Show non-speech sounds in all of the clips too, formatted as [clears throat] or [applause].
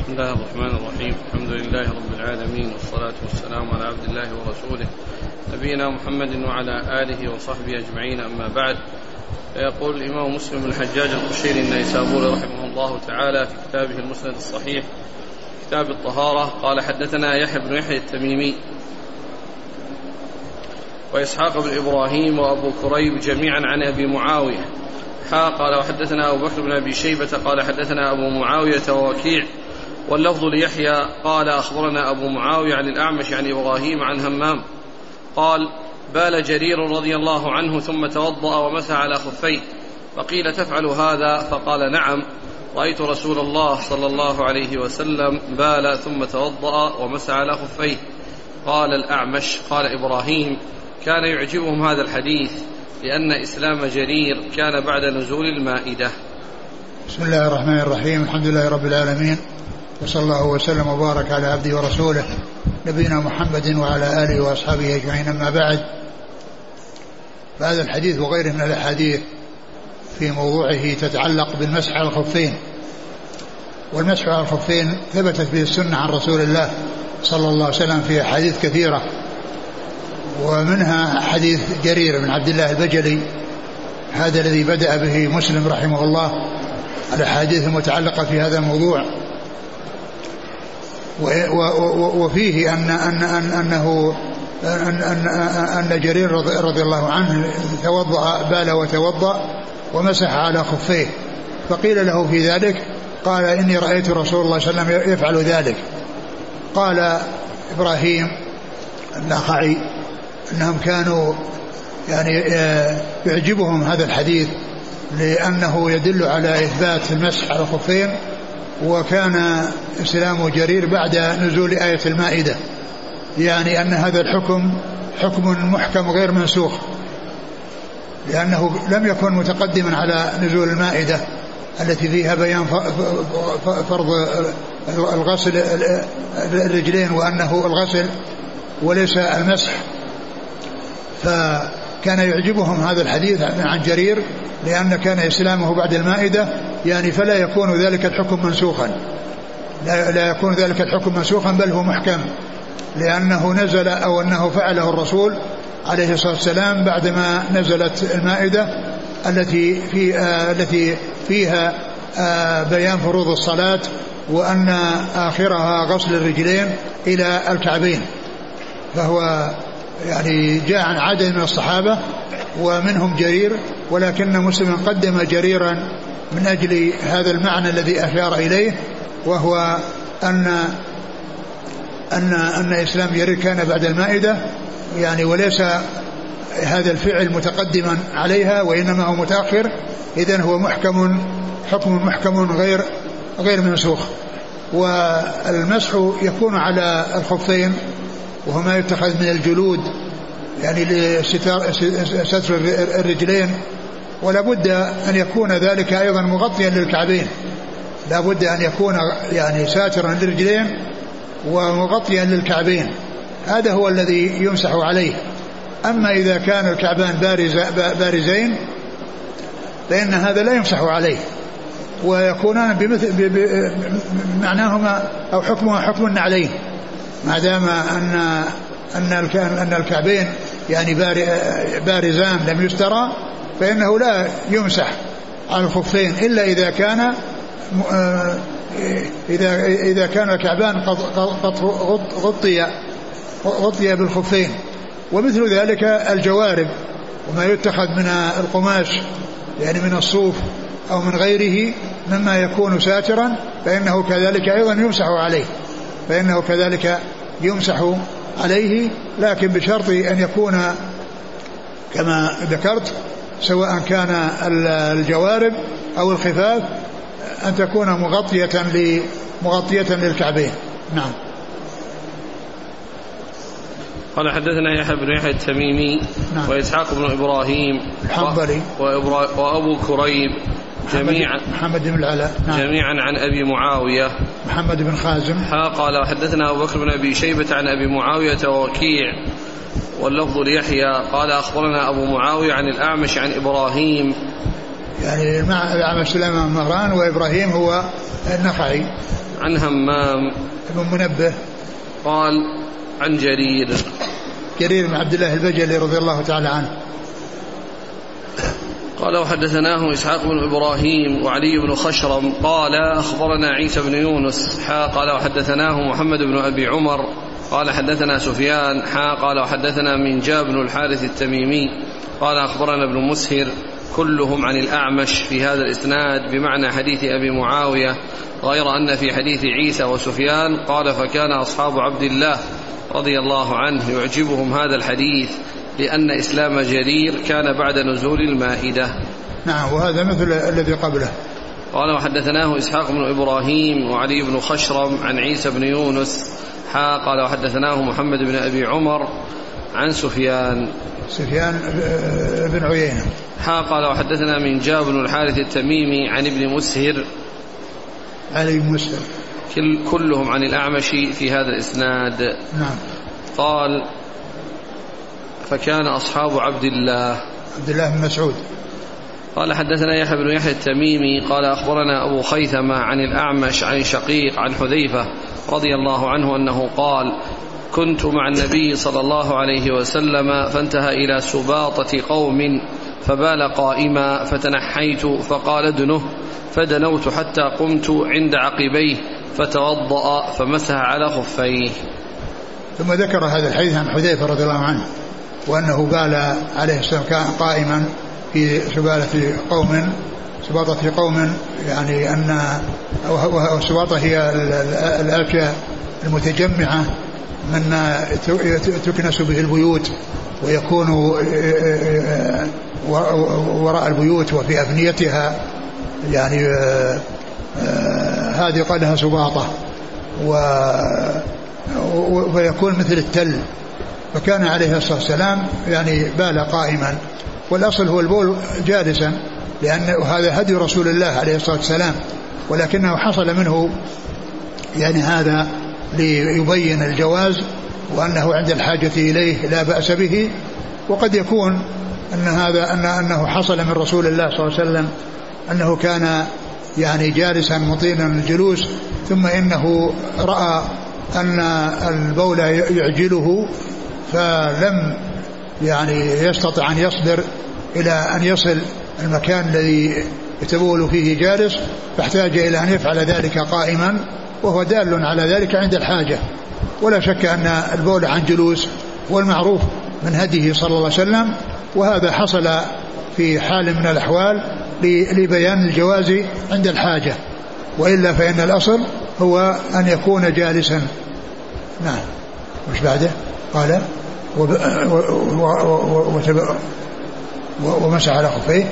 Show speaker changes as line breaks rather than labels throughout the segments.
بسم الله الرحمن الرحيم. الحمد لله رب العالمين والصلاة والسلام على عبد الله ورسوله نبينا محمد وعلى آله وصحبه أجمعين. أما بعد فيقول الإمام مسلم الحجاج القشيري النيسابوري رحمه الله تعالى في كتابه المسند الصحيح كتاب الطهارة قال حدثنا يحيى بن يحيى التميمي وإسحاق بن إبراهيم وأبو كريب جميعا عن أبي معاوية. حا قال وحدثنا أبو بكر بن أبي شيبة قال حدثنا أبو معاوية ووكيع واللفظ ليحيى قال أخبرنا أبو معاوية عن الأعمش عن إبراهيم عن همام قال بال جرير رضي الله عنه ثم توضأ ومسح على خفيه فقيل تفعل هذا؟ فقال نعم. رأيت رسول الله صلى الله عليه وسلم بال ثم توضأ ومسح على خفيه. قال الأعمش قال إبراهيم كان يعجبهم هذا الحديث لأن إسلام جرير كان بعد نزول المائدة.
بسم الله الرحمن الرحيم. الحمد لله رب العالمين. وصلى الله وسلم وبارك على عبده ورسوله نبينا محمد وعلى آله وأصحابه أجمعين. أما بعد فهذا الحديث وغيره من الأحاديث في موضوعه تتعلق بالمسح على الخفين. والمسح على الخفين ثبتت به السنة عن رسول الله صلى الله عليه وسلم في أحاديث كثيرة ومنها حديث جرير بن عبد الله البجلي هذا الذي بدأ به مسلم رحمه الله الأحاديث المتعلقة في هذا الموضوع. وفيه أن أن أن أنه أن أن أن جرير رضي الله عنه توضأ بال وتوضأ ومسح على خفيه. فقيل له في ذلك قال إني رأيت رسول الله صلى الله عليه وسلم يفعل ذلك. قال إبراهيم النخعي أنهم كانوا يعني يعجبهم هذا الحديث لأنه يدل على إثبات المسح على الخفين وكان إسلام جرير بعد نزول آية المائدة يعني أن هذا الحكم حكم محكم غير منسوخ لأنه لم يكن متقدما على نزول المائدة التي فيها بيان فرض الغسل الرجلين وأنه الغسل وليس المسح. فكان يعجبهم هذا الحديث عن جرير لأن كان إسلامه بعد المائدة يعني فلا يكون ذلك الحكم منسوخا. لا, لا يكون ذلك الحكم منسوخا بل هو محكم. لأنه نزل أو أنه فعله الرسول عليه الصلاة والسلام بعدما نزلت المائدة التي في آه التي فيها آه بيان فروض الصلاة وأن آخرها غسل الرجلين إلى الكعبين. فهو يعني جاء عن عدد من الصحابة ومنهم جرير ولكن مسلم قدم جريرا من أجل هذا المعنى الذي أشار إليه وهو أن أن أن إسلام جرير كان بعد المائدة يعني وليس هذا الفعل متقدما عليها وإنما هو متأخر إذا هو محكم حكم محكم غير غير منسوخ. والمسح يكون على الخفين وهو ما يتخذ من الجلود يعني لستر ستر الرجلين ولا بد أن يكون ذلك أيضا مغطيا للكعبين. لا بد أن يكون يعني ساترا للرجلين ومغطيا للكعبين. هذا هو الذي يمسح عليه. أما إذا كان الكعبان بارز بارزين فإن هذا لا يمسح عليه. ويكونان بمثل معناهما أو حكمها حكم النعلين ما دام أن أن أن الكعبين يعني بارزان لم يسترى فإنه لا يمسح على الخفين إلا إذا كان إذا إذا كان الكعبان قد غطي غطي بالخفين ومثل ذلك الجوارب وما يتخذ من القماش يعني من الصوف أو من غيره مما يكون ساترا فإنه كذلك أيضا يمسح عليه. فإنه كذلك يمسح عليه لكن بشرط أن يكون كما ذكرت سواء كان الجوارب أو الخفاف أن تكون مغطية مغطية للكعبين. نعم.
قال حدثنا يحيى بن يحيى التميمي نعم. وإسحاق بن إبراهيم
الحنظلي
وأبو كريب جميعا
محمد بن العلاء
نعم. جميعا عن أبي معاوية.
محمد بن خازم.
ها قال وحدثنا أبو بكر بن أبي شيبة عن أبي معاوية ووكيع واللفظ ليحيى. قال أخبرنا أبو معاوية عن الأعمش عن إبراهيم.
يعني مع الأعمش سليمان مهران وإبراهيم هو النخعي.
عن همام.
بن منبه.
قال عن جرير.
جرير بن عبد الله البجلي رضي الله تعالى عنه.
قال وحدثناه إسحاق بن إبراهيم وعلي بن خشرم قال أخبرنا عيسى بن يونس حا قال وحدثناه محمد بن أبي عمر قال حدثنا سفيان حا قال وحدثنا من جاب بن الحارث التميمي قال أخبرنا ابن مسهر كلهم عن الأعمش في هذا الإسناد بمعنى حديث أبي معاوية غير أن في حديث عيسى وسفيان قال فكان أصحاب عبد الله رضي الله عنه يعجبهم هذا الحديث لأن إسلام جرير كان بعد نزول المائدة.
نعم وهذا مثل الذي قبله.
قال وحدثناه إسحاق بن إبراهيم وعلي بن خشرم عن عيسى بن يونس. حا قال وحدثناه محمد بن أبي عمر عن سفيان.
سفيان بن عيينة.
حا قال وحدثنا من جاب بن الحارث التميمي عن ابن مسهر.
علي بن مسهر.
كل كلهم عن الأعمش في هذا الإسناد.
نعم.
قال فكان أصحاب عبد الله.
عبد الله بن مسعود.
قال حدثنا يحيى بن يحيى التميمي قال أخبرنا أبو خيثمة عن الأعمش عن شقيق عن حذيفة رضي الله عنه أنه قال كنت مع النبي صلى الله عليه وسلم فانتهى إلى سباطة قوم فبال قائما فتنحيت فقال ادنه فدنوت حتى قمت عند عقبيه فتوضأ فمسح على خفيه.
ثم ذكر هذا الحديث عن حذيفة رضي الله عنه. وأنه بال عليه السلام كان قائما في سبالة قوم سباطة قوم يعني أن والسباطة هي الألفية المتجمعة من تكنس به البيوت ويكون وراء البيوت وفي أبنيتها يعني هذه قال لها سباطة ويكون مثل التل. فكان عليه الصلاة والسلام يعني بال قائما والأصل هو البول جالسا لأن هذا هدي رسول الله عليه الصلاة والسلام ولكنه حصل منه يعني هذا ليبين الجواز وأنه عند الحاجة إليه لا بأس به وقد يكون أن هذا أن أنه حصل من رسول الله صلى الله عليه وسلم أنه كان يعني جالسا مطيلا الجلوس ثم إنه رأى أن البول يعجله فلم يعني يستطع أن يصبر إلى أن يصل المكان الذي يتبول فيه جالس فاحتاج إلى أن يفعل ذلك قائما وهو دال على ذلك عند الحاجة. ولا شك أن البول عن جلوس هو المعروف من هديه صلى الله عليه وسلم وهذا حصل في حال من الأحوال لبيان الجواز عند الحاجة. وإلا فإن الأصل هو أن يكون جالسا. نعم. مش بعده؟ قال ومسح على خفيه.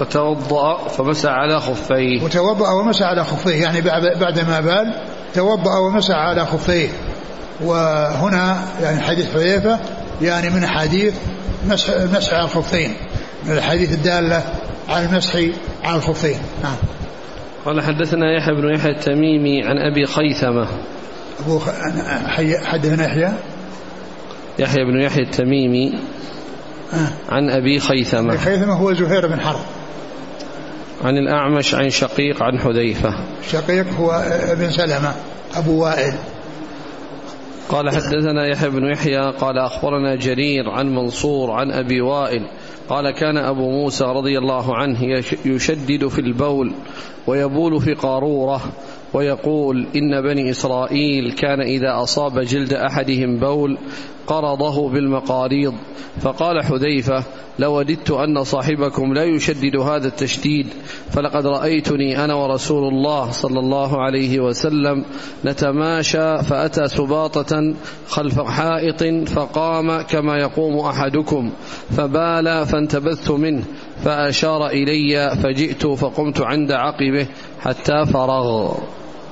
وتوضأ فمسح على خفيه.
وتوضأ ومسح على خفيه. يعني بعد ما بال توضأ ومسح على خفيه. وهنا يعني حديث حذيفة يعني من حديث مسح المسح على الخفين. من الحديث الدالة على المسح على الخفين. نعم.
قال حدثنا يحيى بن يحيى التميمي عن أبي خيثمة.
أبو حدثنا يحيى؟
يحيى بن يحيى التميمي
آه.
عن أبي خيثمة.
أبي خيثمة هو زهير بن حرب.
عن الأعمش عن شقيق عن حذيفة.
شقيق هو ابن سلمة أبو وائل.
قال حدثنا يحيى بن يحيى قال أخبرنا جرير عن منصور عن أبي وائل قال كان أبو موسى رضي الله عنه يشدد في البول ويبول في قارورة. ويقول إن بني إسرائيل كان إذا أصاب جلد أحدهم بول قرضه بالمقاريض. فقال حذيفة لوددت أن صاحبكم لا يشدد هذا التشديد فلقد رأيتني أنا ورسول الله صلى الله عليه وسلم نتماشى فأتى سباطة خلف حائط فقام كما يقوم أحدكم فبال فانتبذت منه فأشار إلي فجئت فقمت عند عقبه حتى فرغ.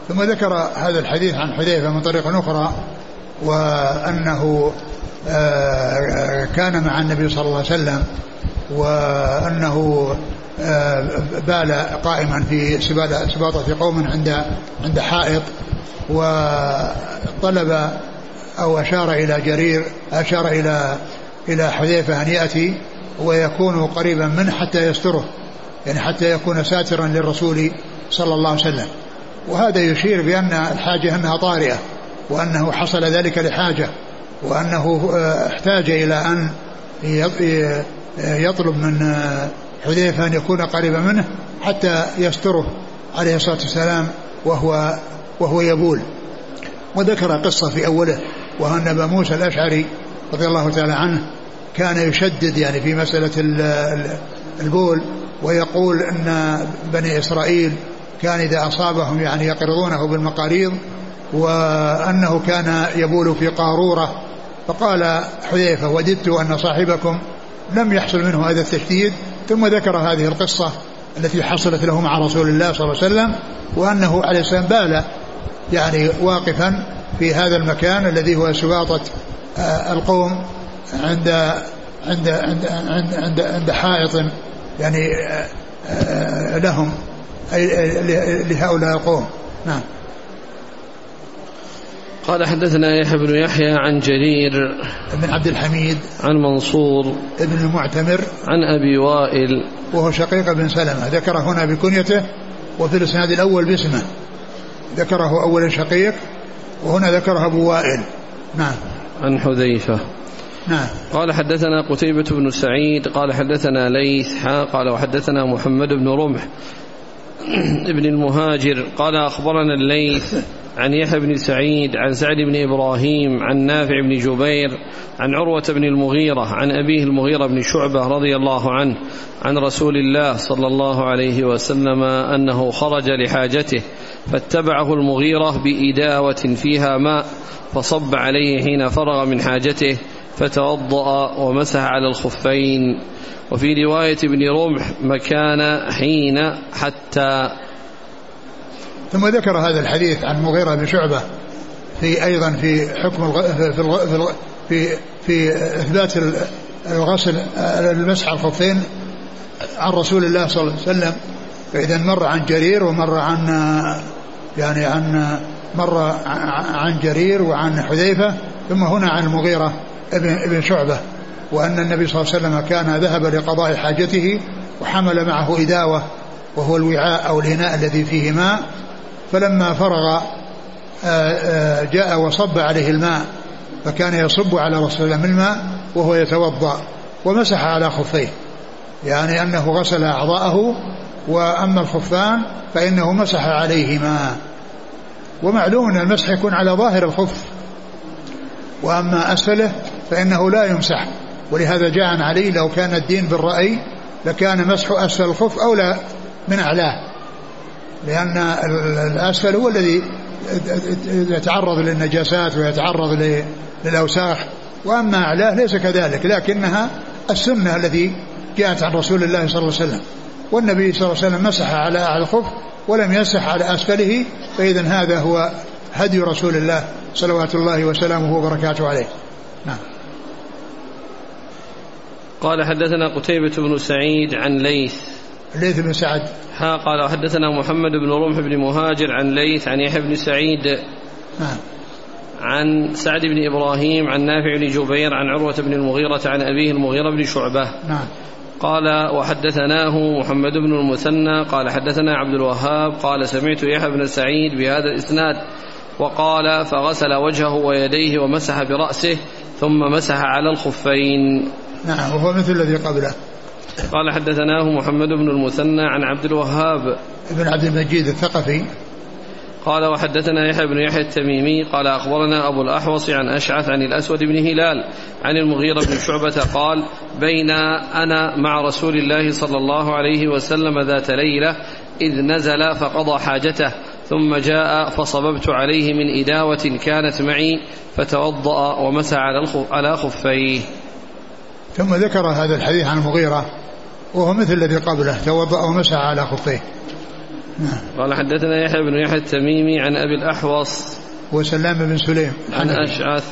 ثم ذكر هذا الحديث عن حذيفة من طريق أخرى وأنه آه، كان مع النبي صلى الله عليه وسلم وأنه آه، بال قائما في سباطة قوم عند عند حائط وطلب أو أشار إلى جرير أشار إلى إلى حذيفة أن يأتي ويكون قريبا منه حتى يستره يعني حتى يكون ساترا للرسول صلى الله عليه وسلم. وهذا يشير بأن الحاجة أنها طارئة وأنه حصل ذلك لحاجة وأنه آه، احتاج إلى أن يطلب من آه، حذيفة أن يكون قريبا منه حتى يستره عليه الصلاة والسلام وهو وهو يبول. وذكر قصة في أوله وأن أبا موسى الأشعري رضي الله تعالى عنه كان يشدد يعني في مسألة البول ويقول أن بني إسرائيل كان إذا أصابهم يعني يقرضونه بالمقاريض وأنه كان يبول في قارورة فقال حذيفة وددت أن صاحبكم لم يحصل منه هذا التشديد ثم ذكر هذه القصة التي حصلت له مع رسول الله صلى الله عليه وسلم وأنه عليه السلام بال يعني واقفا في هذا المكان الذي هو سواطة آه، القوم عند عند عند عند عند, عند حائط يعني آه، آه، لهم. لهؤلاء القوم. نعم.
قال حدثنا يحيى بن يحيى عن جرير
بن عبد الحميد
عن منصور
بن المعتمر
عن أبي وائل
وهو شقيق بن سلمة. ذكر هنا بكنيته وفي الإسناد الأول باسمه. ذكره اولا شقيق وهنا ذكره أبو وائل. نعم.
عن حذيفة.
نعم.
قال حدثنا قتيبة بن سعيد قال حدثنا ليث حا قال وحدثنا محمد بن رمح [clears throat] ابن المهاجر قال أخبرنا الليث عن يحيى بن سعيد عن سعد بن إبراهيم عن نافع بن جبير عن عروة بن المغيرة عن أبيه المغيرة بن شعبة رضي الله عنه عن رسول الله صلى الله عليه وسلم أنه خرج لحاجته فاتبعه المغيرة بإداوة فيها ماء فصب عليه حين فرغ من حاجته فتوضأ ومسح على الخفين. وفي رواية ابن رمح مكان حين حتى
ثم ذكر هذا الحديث عن مغيرة بن شعبة في أيضا في حكم الغ... في الغ... في في إثبات الغسل المسح على الخفين عن رسول الله صلى الله عليه وسلم. فإذا مر عن جرير ومر عن يعني عن مر عن جرير وعن حذيفة ثم هنا عن المغيرة ابن, ابن شعبة وأن النبي صلى الله عليه وسلم كان ذهب لقضاء حاجته وحمل معه إداوة وهو الوعاء أو الإناء الذي فيه ماء. فلما فرغ آه، آه، جاء وصب عليه الماء فكان يصب على رسول الله الماء وهو يتوضأ ومسح على خفيه. يعني أنه غسل أعضاءه وأما الخفان فإنه مسح عليهما. ومعلوم أن المسح يكون على ظاهر الخف. وأما أسفله فإنه لا يمسح. ولهذا جاء عن علي لو كان الدين بالرأي لكان مسح أسفل الخف أولى من أعلاه. لأن الأسفل هو الذي يتعرض للنجاسات ويتعرض للأوساخ. وأما أعلاه ليس كذلك لكنها السنة التي جاءت عن رسول الله صلى الله عليه وسلم. والنبي صلى الله عليه وسلم مسح على أعلى الخف ولم يمسح على أسفله فإذا هذا هو هدي رسول الله صلوات الله وسلامه وبركاته عليه. نعم.
قال حدثنا قتيبة بن سعيد عن ليث.
ليث بن سعد.
ها قال حدثنا محمد بن رمح بن مهاجر عن ليث عن يحيى بن سعيد.
نعم
عن سعد بن إبراهيم عن نافع بن جبير عن عروة بن المغيرة عن أبيه المغيرة بن شعبة.
نعم.
قال وحدثناه محمد بن المثنى. قال حدثنا عبد الوهاب. قال سمعت يحيى بن سعيد بهذا الإسناد. وقال فغسل وجهه ويديه ومسح برأسه ثم مسح على الخفين.
نعم وهو مثل الذي قبله.
قال حدثناه محمد بن المثنى عن عبد الوهاب.
بن عبد المجيد الثقفي.
قال وحدثنا يحيى بن يحيى التميمي قال أخبرنا أبو الأحوص عن أشعث عن الأسود بن هلال عن المغيرة بن شعبة قال بين أنا مع رسول الله صلى الله عليه وسلم ذات ليلة إذ نزل فقضى حاجته ثم جاء فصببت عليه من إداوة كانت معي فتوضأ ومسح على خفيه.
ثم ذكر هذا الحديث عن المغيرة وهو مثل الذي قبله توضأ ومسح على خفيه
نعم. قال حدثنا يحيى بن يحيى التميمي عن أبي الأحوص
وسلام بن سليم.
عن أشعث.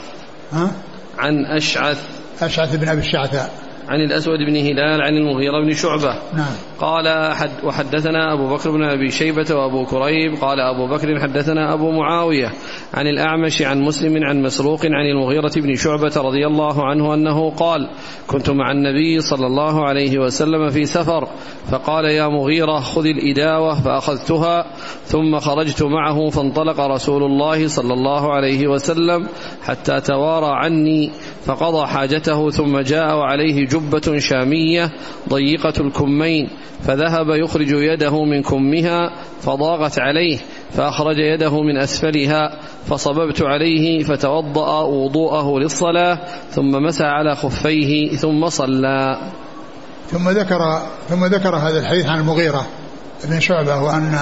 ها؟
عن أشعث.
أشعث بن أبي الشعثاء.
عن الأسود بن هلال عن المغيرة بن شعبة.
نعم.
قال حد وحدثنا أبو بكر بن أبي شيبة وأبو كريب. قال أبو بكر حدثنا أبو معاوية عن الأعمش عن مسلم عن مسروق عن المغيرة بن شعبة رضي الله عنه أنه قال كنت مع النبي صلى الله عليه وسلم في سفر فقال يا مغيرة خذ الإداوة فأخذتها ثم خرجت معه فانطلق رسول الله صلى الله عليه وسلم حتى توارى عني فقضى حاجته ثم جاء وعليه جبة شامية ضيقة الكمين فذهب يخرج يده من كمها فضاغت عليه فأخرج يده من أسفلها فصببت عليه فتوضأ وضوءه للصلاة ثم مسح على خفيه ثم صلى.
ثم ذكر ثم ذكر هذا الحديث عن المغيرة بن شعبة وأن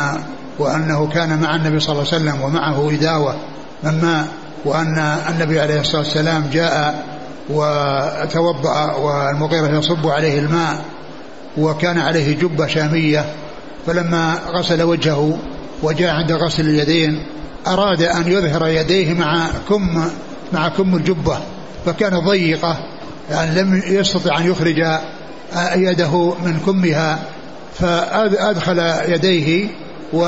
وأنه كان مع النبي صلى الله عليه وسلم ومعه إداوة من ماء وأن النبي عليه الصلاة والسلام جاء وتوضأ والمغيرة يصب عليه الماء وكان عليه جبة شامية فلما غسل وجهه وجاء عند غسل اليدين أراد أن يظهر يديه مع كم مع كم الجبة فكان ضيقة يعني لم يستطع أن يخرج يده من كمها فأدخل يديه و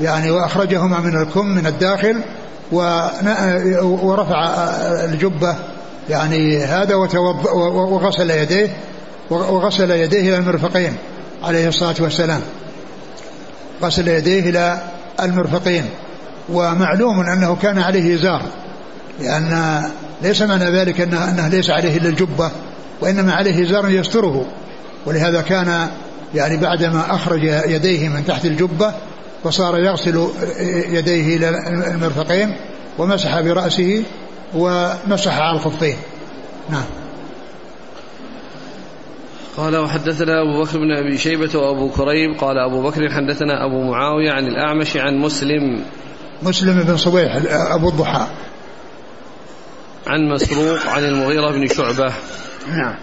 يعني وأخرجهما من الكم من الداخل ورفع الجبة يعني هذا وغسل يديه وغسل يديه إلى المرفقين عليه الصلاة والسلام. غسل يديه إلى المرفقين. ومعلوم أنه كان عليه إزار لأن ليس معنى ذلك أنه, أنه ليس عليه إلا الجبة وإنما عليه إزار يستره. ولهذا كان يعني بعدما أخرج يديه من تحت الجبة وصار يغسل يديه إلى المرفقين ومسح برأسه ومسح على الخفين نعم.
قال وحدثنا أبو بكر بن أبي شيبة وأبو كريب قال أبو بكر حدثنا أبو معاوية عن الأعمش عن مسلم.
مسلم بن صبيح أبو الضحى.
عن مسروق عن المغيرة بن شعبة.
نعم.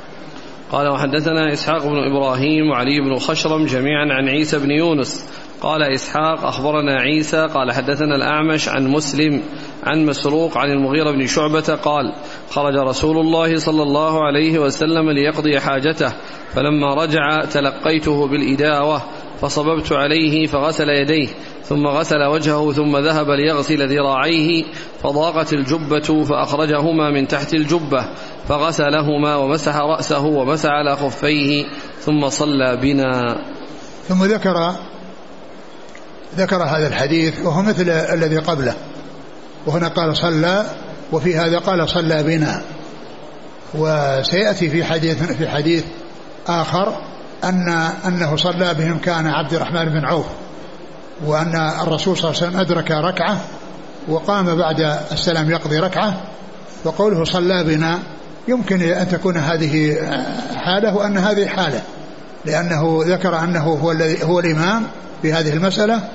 قال وحدثنا إسحاق بن إبراهيم وعلي بن خشرم جميعا عن عيسى بن يونس قال إسحاق أخبرنا عيسى قال حدثنا الأعمش عن مسلم عن مسروق عن المغيرة بن شعبة قال خرج رسول الله صلى الله عليه وسلم ليقضي حاجته فلما رجع تلقيته بالإداوة فصببت عليه فغسل يديه ثم غسل وجهه ثم ذهب ليغسل ذراعيه فضاقت الجبة فأخرجهما من تحت الجبة فغسلهما ومسح رأسه ومسح على خفيه ثم صلى بنا.
ثم ذكر ذكر هذا الحديث وهو مثل الذي قبله. وهنا قال صلى وفي هذا قال صلى بنا. وسيأتي في حديث في حديث آخر أن أنه صلى بهم كان عبد الرحمن بن عوف وأن الرسول صلى الله عليه وسلم أدرك ركعة وقام بعد السلام يقضي ركعة وقوله صلى بنا يمكن أن تكون هذه حالة وأن هذه حالة لأنه ذكر أنه هو هو الإمام في هذه المسألة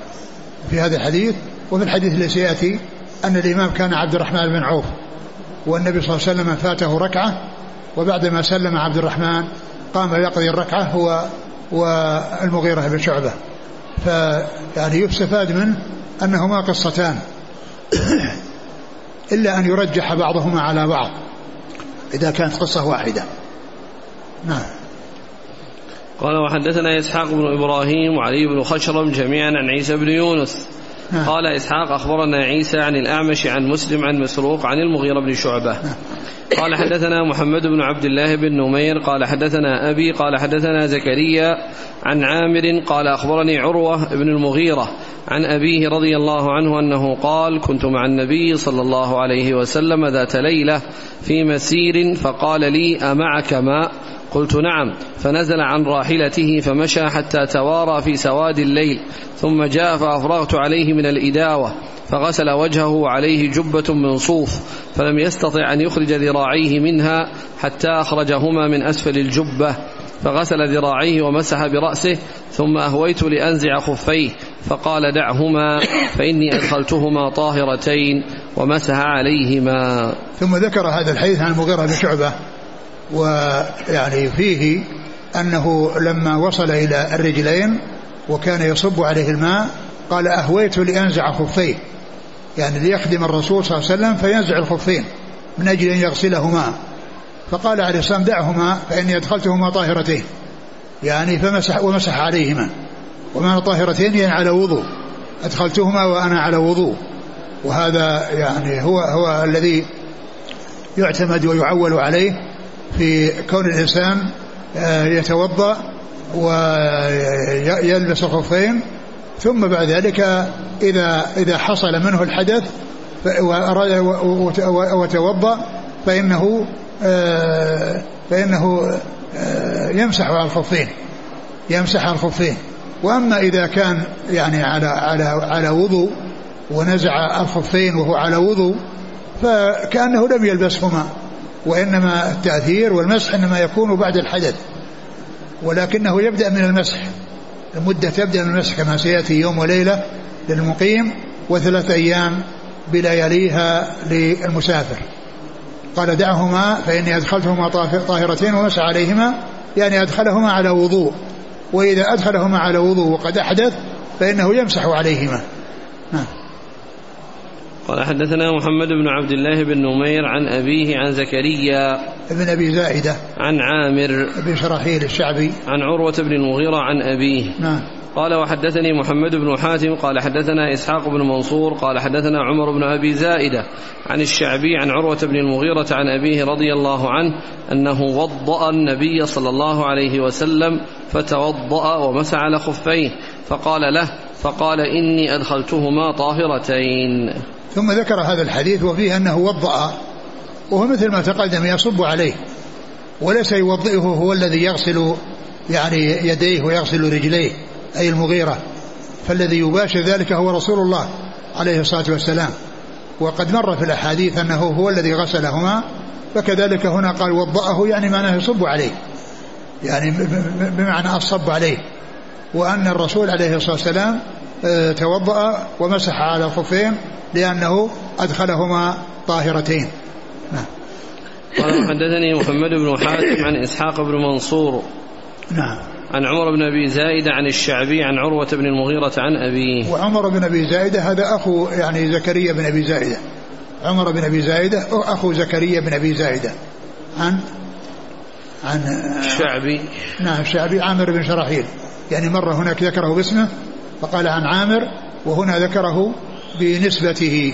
في هذا الحديث وفي الحديث الذي سيأتي أن الإمام كان عبد الرحمن بن عوف والنبي صلى الله عليه وسلم فاته ركعة وبعدما سلم عبد الرحمن قام يقضي الركعة هو والمغيرة بن شعبة. فيعني يستفاد منه أنهما قصتان. [coughs] إلا أن يرجح بعضهما على بعض. إذا كانت قصة واحدة. نعم.
قال وحدثنا إسحاق بن إبراهيم وعلي بن خشرم جميعا عن عيسى بن يونس. قال إسحاق أخبرنا عيسى عن الأعمش عن مسلم عن مسروق عن المغيرة بن شعبة. قال حدثنا محمد بن عبد الله بن نمير قال حدثنا أبي قال حدثنا زكريا عن عامر قال أخبرني عروة بن المغيرة عن أبيه رضي الله عنه أنه قال كنت مع النبي صلى الله عليه وسلم ذات ليلة في مسير فقال لي أمعك ماء قلت نعم فنزل عن راحلته فمشى حتى توارى في سواد الليل ثم جاء فأفرغت عليه من الإداوة فغسل وجهه وعليه جبة من صوف فلم يستطع أن يخرج ذراعيه منها حتى أخرجهما من أسفل الجبة فغسل ذراعيه ومسح برأسه ثم أهويت لأنزع خفيه فقال دعهما فإني أدخلتهما طاهرتين ومسح عليهما.
ثم ذكر هذا الحديث عن المغيرة بن شعبة. ويعني فيه أنه لما وصل إلى الرجلين وكان يصب عليه الماء قال أهويت لأنزع خفيه. يعني ليخدم الرسول صلى الله عليه وسلم فينزع الخفين من أجل أن يغسلهما. فقال عليه السلام دعهما فإني أدخلتهما طاهرتين. يعني فمسح ومسح عليهما. ومعنى طاهرتين يعني على وضوء. أدخلتهما وأنا على وضوء. وهذا يعني هو هو الذي يعتمد ويعول عليه. في كون الإنسان آه، يتوضأ ويلبس الخفين ثم بعد ذلك إذا إذا حصل منه الحدث وتوضأ فإنه آه، فإنه آه، يمسح على الخفين يمسح على الخفين وأما إذا كان يعني على على على وضوء ونزع الخفين وهو على وضوء فكأنه لم يلبسهما. وإنما التأثير والمسح إنما يكون بعد الحدث ولكنه يبدأ من المسح المدة تبدأ من المسح كما سيأتي يوم وليلة للمقيم وثلاث أيام بلياليها للمسافر. قال دعهما فإني أدخلتهما طاهرتين ومسح عليهما يعني أدخلهما على وضوء وإذا أدخلهما على وضوء وقد أحدث فإنه يمسح عليهما. نعم.
قال حدثنا محمد بن عبد الله بن نمير عن أبيه عن زكريا
ابن أبي زائدة
عن عامر
بن شراحيل الشعبي.
عن عروة بن المغيرة عن أبيه.
نعم.
قال وحدثني محمد بن حاتم قال حدثنا إسحاق بن منصور قال حدثنا عمر بن أبي زائدة عن الشعبي عن عروة بن المغيرة عن أبيه رضي الله عنه أنه وضأ النبي صلى الله عليه وسلم فتوضأ ومسح على خفيه فقال له فقال إني أدخلتهما طاهرتين.
ثم ذكر هذا الحديث وفيه أنه وضأ وهو مثل ما تقدم يصب عليه وليس يوضئه هو الذي يغسل يعني يديه ويغسل رجليه أي المغيرة فالذي يباشر ذلك هو رسول الله عليه الصلاة والسلام. وقد مر في الأحاديث أنه هو الذي غسلهما فكذلك هنا قال وضأه يعني معناه يصب عليه يعني بمعنى الصب عليه. وأن الرسول عليه الصلاة والسلام توضأ ومسح على الخفين لأنه أدخلهما طاهرتين.
نعم. قال حدثني محمد بن حاتم عن إسحاق بن منصور
نعم.
عن عمر بن أبي زائده عن الشعبي عن عروة بن المغيرة عن أبيه.
وعمر بن أبي زائده هذا أخو يعني زكريا بن أبي زائده عمر بن أبي زائده أخو زكريا بن أبي زائده عن عن
الشعبي.
نعم الشعبي عامر بن شراحيل. يعني مرة هناك ذكره باسمه. فقال عن عامر وهنا ذكره بنسبته.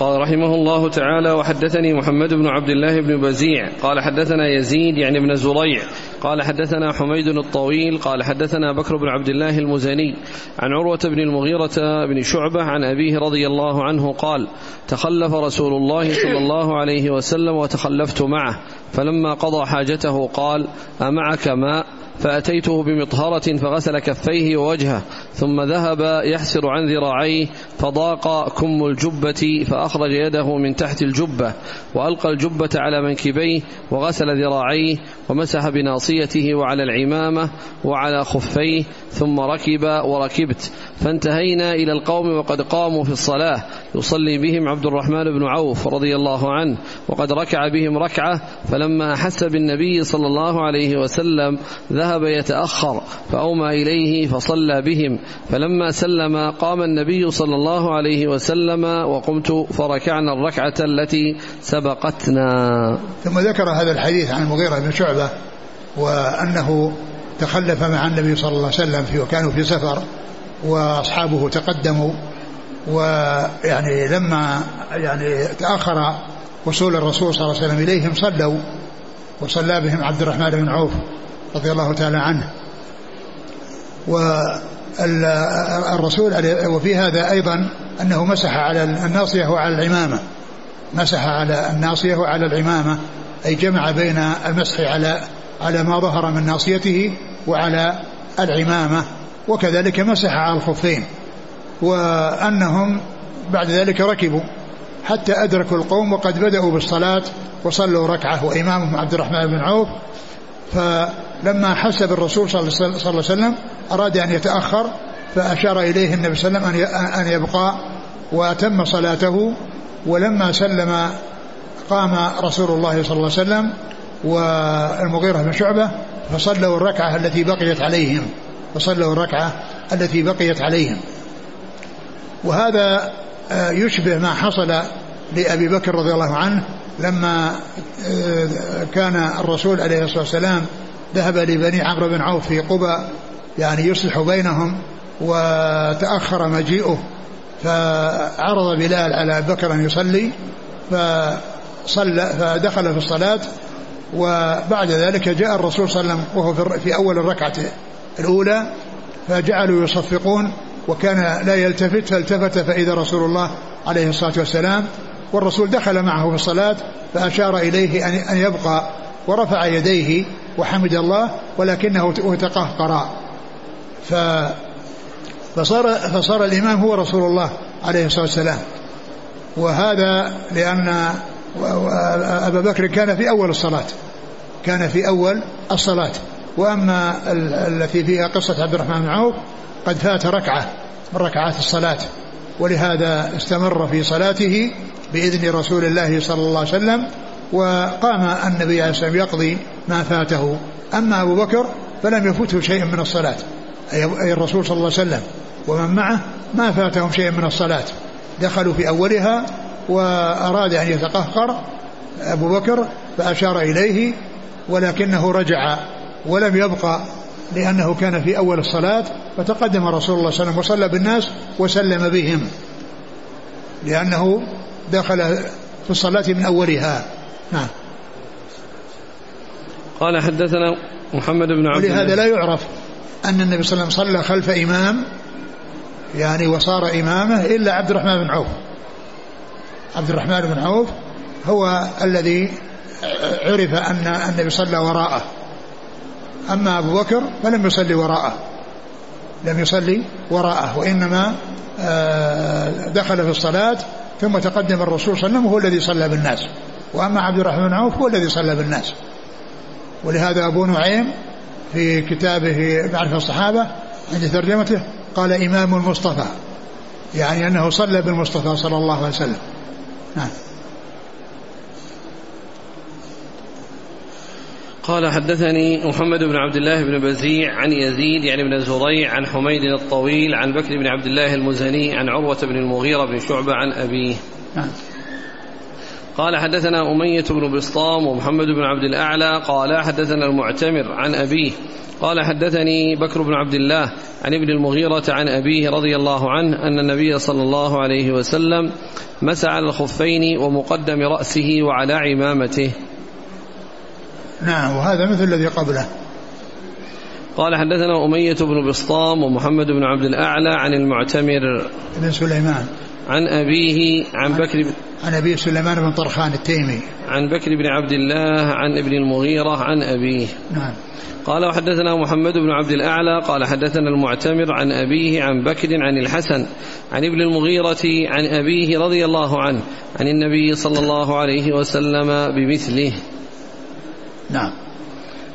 قال رحمه الله تعالى وحدثني محمد بن عبد الله بن بزيع. قال حدثنا يزيد يعني بن زريع. قال حدثنا حميد الطويل. قال حدثنا بكر بن عبد الله المزني. عن عروة بن المغيرة بن شعبة عن أبيه رضي الله عنه قال تخلف رسول الله صلى الله عليه وسلم وتخلفت معه فلما قضى حاجته قال أمعك ماء؟ فأتيته بمطهرة فغسل كفيه ووجهه ثم ذهب يحسر عن ذراعيه فضاق كم الجبة فأخرج يده من تحت الجبة وألقى الجبة على منكبيه وغسل ذراعيه ومسح بناصيته وعلى العمامة وعلى خفيه ثم ركب وركبت. فانتهينا إلى القوم وقد قاموا في الصلاة. يصلي بهم عبد الرحمن بن عوف رضي الله عنه وقد ركع بهم ركعة فلما أحس بالنبي صلى الله عليه وسلم ذهب يتأخر فأومى إليه فصلى بهم. فلما سلم قام النبي صلى الله عليه وسلم وقمت فركعنا الركعة التي سبقتنا.
ثم ذكر هذا الحديث عن المغيرة بن شعبة وأنه تخلف مع النبي صلى الله عليه وسلم في وكانوا في سفر وأصحابه تقدموا ويعني لما يعني تأخر وصول الرسول صلى الله عليه وسلم إليهم صلوا وصلى بهم عبد الرحمن بن عوف رضي الله تعالى عنه. والرسول وفي هذا أيضا أنه مسح على الناصية وعلى العمامة مسح على الناصية وعلى العمامة. أي جمع بين المسح على على ما ظهر من ناصيته وعلى العمامة وكذلك مسح على الخفين وأنهم بعد ذلك ركبوا حتى أدركوا القوم وقد بدأوا بالصلاة وصلوا ركعة. وإمامهم عبد الرحمن بن عوف فلما حس بالرسول صلى الله عليه وسلم أراد أن يتأخر فأشار إليه النبي صلى الله عليه وسلم أن يبقى وأتم صلاته. ولما سلم قام رسول الله صلى الله عليه وسلم والمغيرة بن شعبة فصلوا الركعة التي بقيت عليهم. فصلوا الركعة التي بقيت عليهم. وهذا آه، يشبه ما حصل لأبي بكر رضي الله عنه لما آه، كان الرسول عليه الصلاة والسلام ذهب لبني عمرو بن عوف في قبى يعني يصلح بينهم وتأخر مجيئه فعرض بلال على بكر أن يصلي فصلى فدخل في الصلاة وبعد ذلك جاء الرسول صلى الله عليه وسلم وهو في أول الركعة الأولى فجعلوا يصفقون وكان لا يلتفت فالتفت فإذا رسول الله عليه الصلاة والسلام والرسول دخل معه في الصلاة فأشار إليه أن يبقى ورفع يديه وحمد الله ولكنه تقهقر فصار فصار الإمام هو رسول الله عليه الصلاة والسلام. وهذا لأن أبا بكر كان في أول الصلاة. كان في أول الصلاة. وأما التي فيها قصة عبد الرحمن بن عوف قد فات ركعة من ركعات الصلاة. ولهذا استمر في صلاته بإذن رسول الله صلى الله عليه وسلم وقام النبي عليه الصلاة والسلام يقضي ما فاته. أما أبو بكر فلم يفته شيء من الصلاة. أي الرسول صلى الله عليه وسلم. ومن معه ما فاتهم شيء من الصلاة. دخلوا في أولها وأراد أن يتقهقر أبو بكر فأشار إليه ولكنه رجع ولم يبقى لأنه كان في أول الصلاة فتقدم رسول الله صلى الله عليه وسلم وصلى بالناس وسلم بهم لأنه دخل في الصلاة من أولها. نعم.
قال حدثنا محمد بن عبد
ولهذا لا يعرف أن النبي صلى الله عليه وسلم صلى خلف إمام يعني وصار إمامه إلا عبد الرحمن بن عوف. عبد الرحمن بن عوف هو الذي عرف أن النبي صلى وراءه. أما أبو بكر فلم يصلي وراءه. لم يصلي وراءه وإنما آه، دخل في الصلاة ثم تقدم الرسول صلى الله عليه وسلم وهو الذي صلى بالناس. وأما عبد الرحمن بن عوف هو الذي صلى بالناس. ولهذا أبو نعيم في كتابه معرفة الصحابة عند ترجمته قال إمام المصطفى يعني أنه صلى بالمصطفى صلى الله عليه وسلم. نعم
قال حدثني محمد بن عبد الله بن بزيع عن يزيد يعني بن الزريع عن حميد الطويل عن بكر بن عبد الله المزني عن عروة بن المغيرة بن شعبة عن أبيه نعم. قال حدثنا أمية بن بسطام ومحمد بن عبد الأعلى قال حدثنا المعتمر عن أبيه قال حدثني بكر بن عبد الله عن ابن المغيرة عن أبيه رضي الله عنه أن النبي صلى الله عليه وسلم مسع على الخفين ومقدم رأسه وعلى عمامته.
نعم وهذا مثل الذي قبله.
قال حدثنا أمية بن بسطام ومحمد بن عبد الأعلى عن المعتمر
بن سليمان.
عن أبيه عن, عن بكر
عن أبي سليمان بن طرخان التيمي.
عن بكر بن عبد الله عن ابن المغيرة عن أبيه. نعم. قال وحدثنا محمد بن عبد الأعلى قال حدثنا المعتمر عن أبيه عن بكر عن الحسن عن ابن المغيرة عن أبيه رضي الله عنه عن النبي صلى الله عليه وسلم بمثله.
نعم.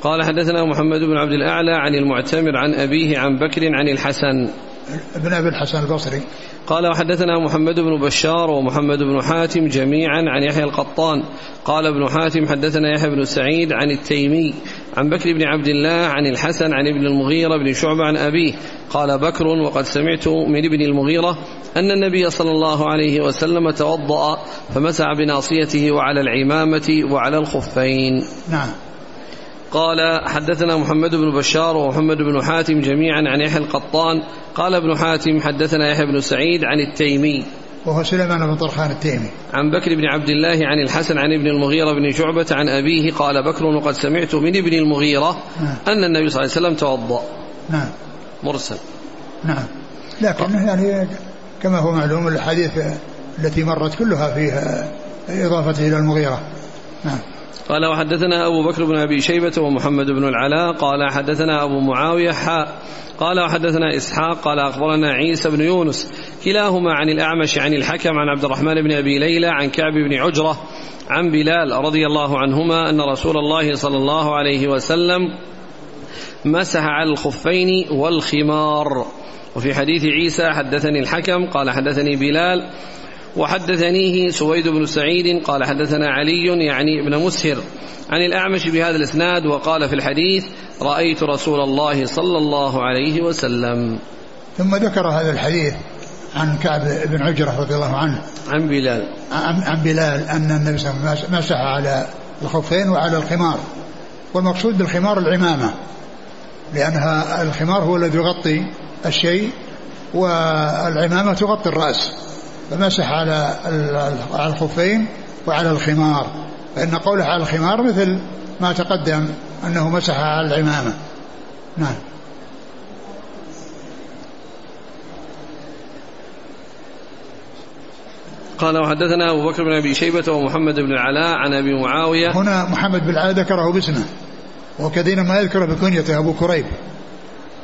قال حدثنا محمد بن عبد الأعلى عن المعتمر عن أبيه عن بكر عن الحسن.
ابن أبي الحسن البصري.
قال وحدثنا محمد بن بشار ومحمد بن حاتم جميعا عن يحيى القطان. قال ابن حاتم حدثنا يحيى بن سعيد عن التيمي عن بكر بن عبد الله عن الحسن عن ابن المغيرة بن شعبة عن أبيه. قال بكر وقد سمعت من ابن المغيرة أن النبي صلى الله عليه وسلم توضأ فمسع بناصيته وعلى العمامة وعلى الخفين.
نعم.
قال حدثنا محمد بن بشار ومحمد بن حاتم جميعا عن يحيى القطان. قال ابن حاتم حدثنا يحيى بن سعيد عن التيمي.
وهو سليمان بن طرخان التيمي.
عن بكر بن عبد الله عن الحسن عن ابن المغيرة بن شعبة عن أبيه قال بكر وقد سمعت من ابن المغيرة نعم. أن النبي صلى الله عليه وسلم توضأ.
نعم.
مرسل.
نعم. لكن يعني كما هو معلوم الحديث التي مرت كلها فيها إضافته إلى المغيرة. نعم.
قال وحدثنا أبو بكر بن أبي شيبة ومحمد بن العلاء. قال حدثنا أبو معاوية حاء قال وحدثنا إسحاق قال أخبرنا عيسى بن يونس كلاهما عن الأعمش عن الحكم عن عبد الرحمن بن أبي ليلى عن كعب بن عجرة عن بلال رضي الله عنهما أن رسول الله صلى الله عليه وسلم مسح على الخفين والخمار. وفي حديث عيسى حدثني الحكم قال حدثني بلال وحدثنيه سويد بن سعيد قال حدثنا علي يعني ابن مسهر عن الأعمش بهذا الإسناد وقال في الحديث رأيت رسول الله صلى الله عليه وسلم.
ثم ذكر هذا الحديث عن كعب بن عجرة رضي الله عنه.
عن بلال.
عن, بلال أن النبي صلى الله عليه وسلم مسح على الخفين وعلى الخمار. والمقصود بالخمار العمامة لأنها الخمار هو الذي يغطي الشيء والعمامة تغطي الرأس. فمسح على الخفين وعلى الخمار فإن قوله على الخمار مثل ما تقدم أنه مسح على العمامة. نعم.
قال وحدثنا أبو بكر بن أبي شيبة ومحمد بن العلاء عن أبي معاوية.
هنا محمد بن العلاء ذكره باسمه وكثيرا ما يذكره بكنيته أبو كريب.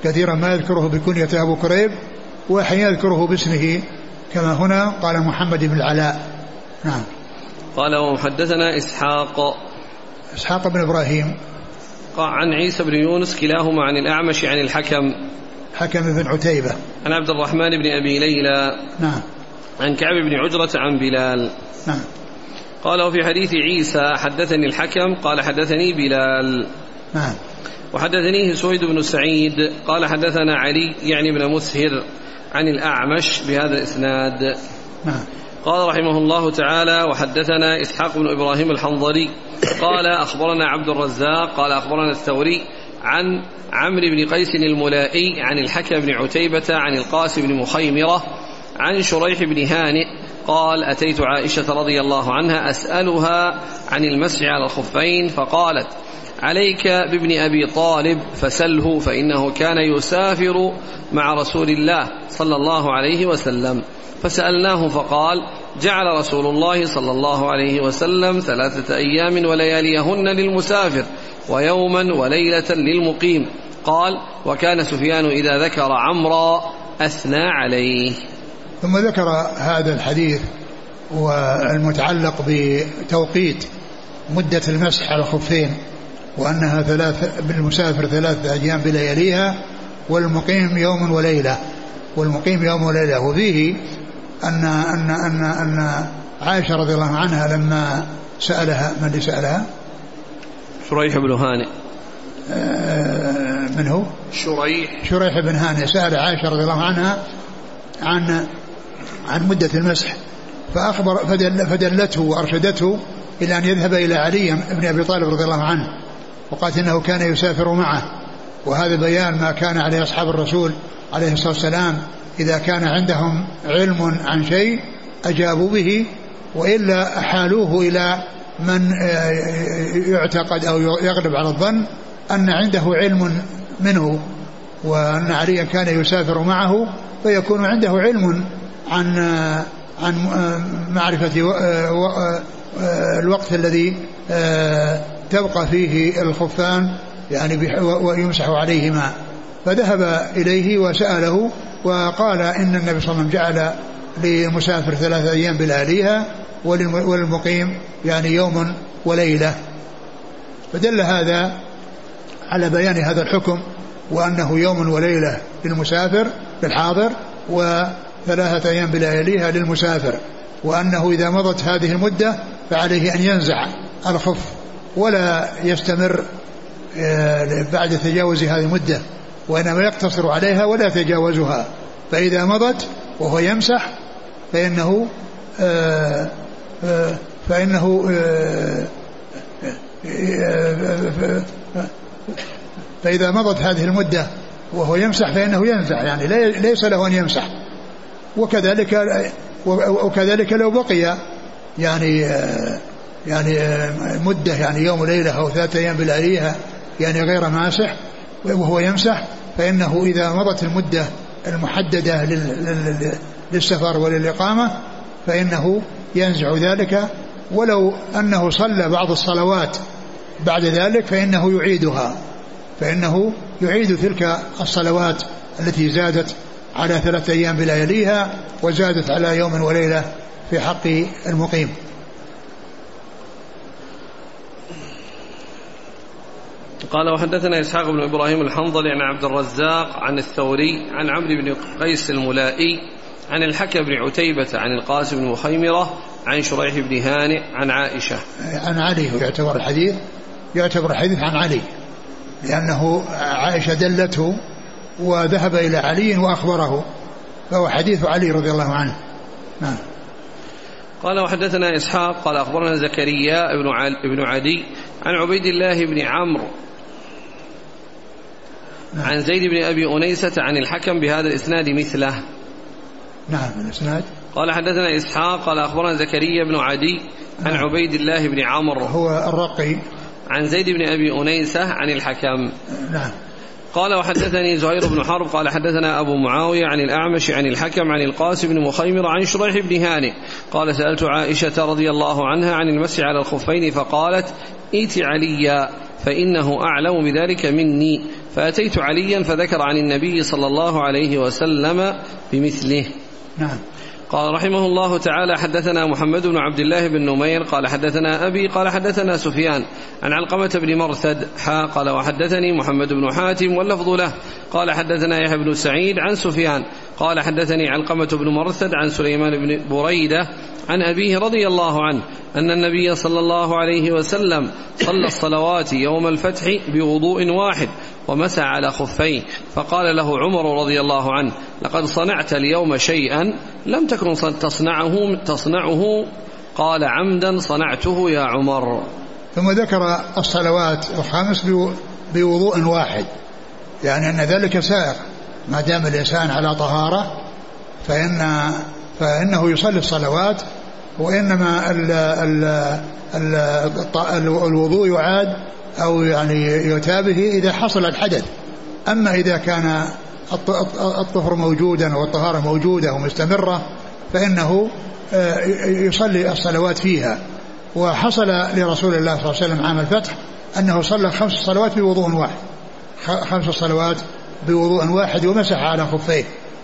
كثيرا ما يذكره بكنيته أبو كريب وأحيانا يذكره باسمه. كما هنا قال محمد بن العلاء. نعم.
قال وحدثنا إسحاق.
إسحاق بن إبراهيم.
عن عيسى بن يونس كلاهما عن الأعمش عن الحكم.
حكم بن عتيبة.
عن عبد الرحمن بن أبي ليلى.
نعم.
عن كعب بن عجرة عن بلال.
نعم.
قال وفي حديث عيسى حدثني الحكم قال حدثني بلال.
نعم.
وحدثنيه سويد بن سعيد قال حدثنا علي يعني بن مسهر. عن الأعمش بهذا الإسناد.
نعم.
قال رحمه الله تعالى وحدثنا إسحاق بن إبراهيم الحنظلي. قال أخبرنا عبد الرزاق قال أخبرنا الثوري عن عمرو بن قيس الملائي عن الحكم بن عتيبة عن القاسم بن مخيمرة عن شريح بن هانئ قال أتيت عائشة رضي الله عنها أسألها عن المسح على الخفين فقالت عليك بابن أبي طالب فسله فإنه كان يسافر مع رسول الله صلى الله عليه وسلم. فسألناه فقال جعل رسول الله صلى الله عليه وسلم ثلاثة أيام ولياليهن للمسافر ويوما وليلة للمقيم. قال وكان سفيان إذا ذكر عمرا أثنى عليه.
ثم ذكر هذا الحديث والمتعلق بتوقيت مدة المسح على الخفين وأنها ثلاث بالمسافر ثلاثة أيام بلياليها والمقيم يوم وليلة. والمقيم يوم وليلة. وفيه أن أن أن أن عائشة رضي الله عنها لما سألها من اللي سألها؟
شريح بن هانئ.
آه، من هو؟
شريح.
شريح بن هانئ. سأل عائشة رضي الله عنها عن عن مدة المسح. فأخبر فدل فدلته وأرشدته إلى أن يذهب إلى علي بن أبي طالب رضي الله عنه. وقالت إنه كان يسافر معه. وهذا بيان ما كان عليه أصحاب الرسول عليه الصلاة والسلام. إذا كان عندهم علم عن شيء أجابوا به وإلا أحالوه إلى من آه، يعتقد أو يغلب على الظن أن عنده علم منه وأن عليا كان يسافر معه فيكون عنده علم عن آه، عن آه، معرفة الوقت الذي تبقى فيه الخفان يعني ويمسح عليهما. فذهب إليه وسأله وقال إن النبي صلى الله عليه وسلم جعل للمسافر ثلاثة أيام بلاليها وللمقيم يعني يوم وليلة. فدل هذا على بيان هذا الحكم وأنه يوم وليلة للمسافر للحاضر وثلاثة أيام بلياليها للمسافر وأنه إذا مضت هذه المدة فعليه أن ينزع الخف. ولا يستمر آه، بعد تجاوز هذه المدة وإنما يقتصر عليها ولا يتجاوزها. فإذا مضت وهو يمسح فإنه آه، آه، فإنه فإذا مضت هذه المدة وهو يمسح فإنه ينزع يعني ليس له أن يمسح. وكذلك وكذلك لو بقي يعني يعني مدة يعني يوم وليلة أو ثلاثة أيام بالآلية يعني غير ماسح وهو يمسح فإنه إذا مضت المدة المحددة للسفر وللإقامة فإنه ينزع ذلك. ولو أنه صلى بعض الصلوات بعد ذلك فإنه يعيدها فإنه يعيد تلك الصلوات التي زادت على ثلاثة أيام بلياليها وزادت على يوم وليلة في حق المقيم.
قال وحدثنا إسحاق بن إبراهيم الحنظلي عن عبد الرزاق عن الثوري عن عمرو بن قيس الملائي عن الحكم بن عتيبة عن القاسم بن مخيمرة عن شريح بن هانئ عن عائشة.
عن علي يعتبر الحديث يعتبر الحديث عن علي لأنه عائشة دلته وذهب إلى علي وأخبره فهو حديث علي رضي الله عنه. نعم.
قال وحدثنا إسحاق قال أخبرنا زكريا بن عدي عن عبيد الله بن عمرو نعم. عن زيد بن أبي أنيسة عن الحكم بهذا الإسناد مثله.
نعم الإسناد.
قال حدثنا إسحاق قال أخبرنا زكريا بن عدي عن نعم. عبيد الله بن عمرو.
هو الرقي.
عن زيد بن أبي أنيسة عن الحكم.
نعم.
قال وحدثني زهير بن حرب قال حدثنا أبو معاوية عن الأعمش عن الحكم عن القاسم بن مخيمر عن شريح بن هانئ. قال سألت عائشة رضي الله عنها عن المسح على الخفين فقالت ائت عليا فإنه أعلم بذلك مني. فأتيت عليا فذكر عن النبي صلى الله عليه وسلم بمثله.
نعم.
قال رحمه الله تعالى حدثنا محمد بن عبد الله بن نمير قال حدثنا أبي قال حدثنا سفيان عن علقمة بن مرثد حا قال وحدثني محمد بن حاتم واللفظ له. قال حدثنا يحيى بن سعيد عن سفيان قال حدثني علقمة بن مرثد عن سليمان بن بريدة عن أبيه رضي الله عنه أن النبي صلى الله عليه وسلم صلى الصلوات يوم الفتح بوضوء واحد ومسى على خفيه. فقال له عمر رضي الله عنه لقد صنعت اليوم شيئا لم تكن تصنعه تصنعه. قال عمدا صنعته يا عمر.
ثم ذكر الصلوات الخمس بوضوء واحد. يعني أن ذلك سائر ما دام الإنسان على طهارة فإن فإنه يصلي الصلوات وإنما ال ال ال الوضوء يعاد أو يعني يؤتى به إذا حصل الحدث. أما إذا كان الطهر موجودا والطهارة موجودة ومستمرة فإنه آه، يصلي الصلوات فيها. وحصل لرسول الله صلى الله عليه وسلم عام الفتح أنه صلى خمس صلوات بوضوء واحد. خمس صلوات بوضوء واحد ومسح على خفيه.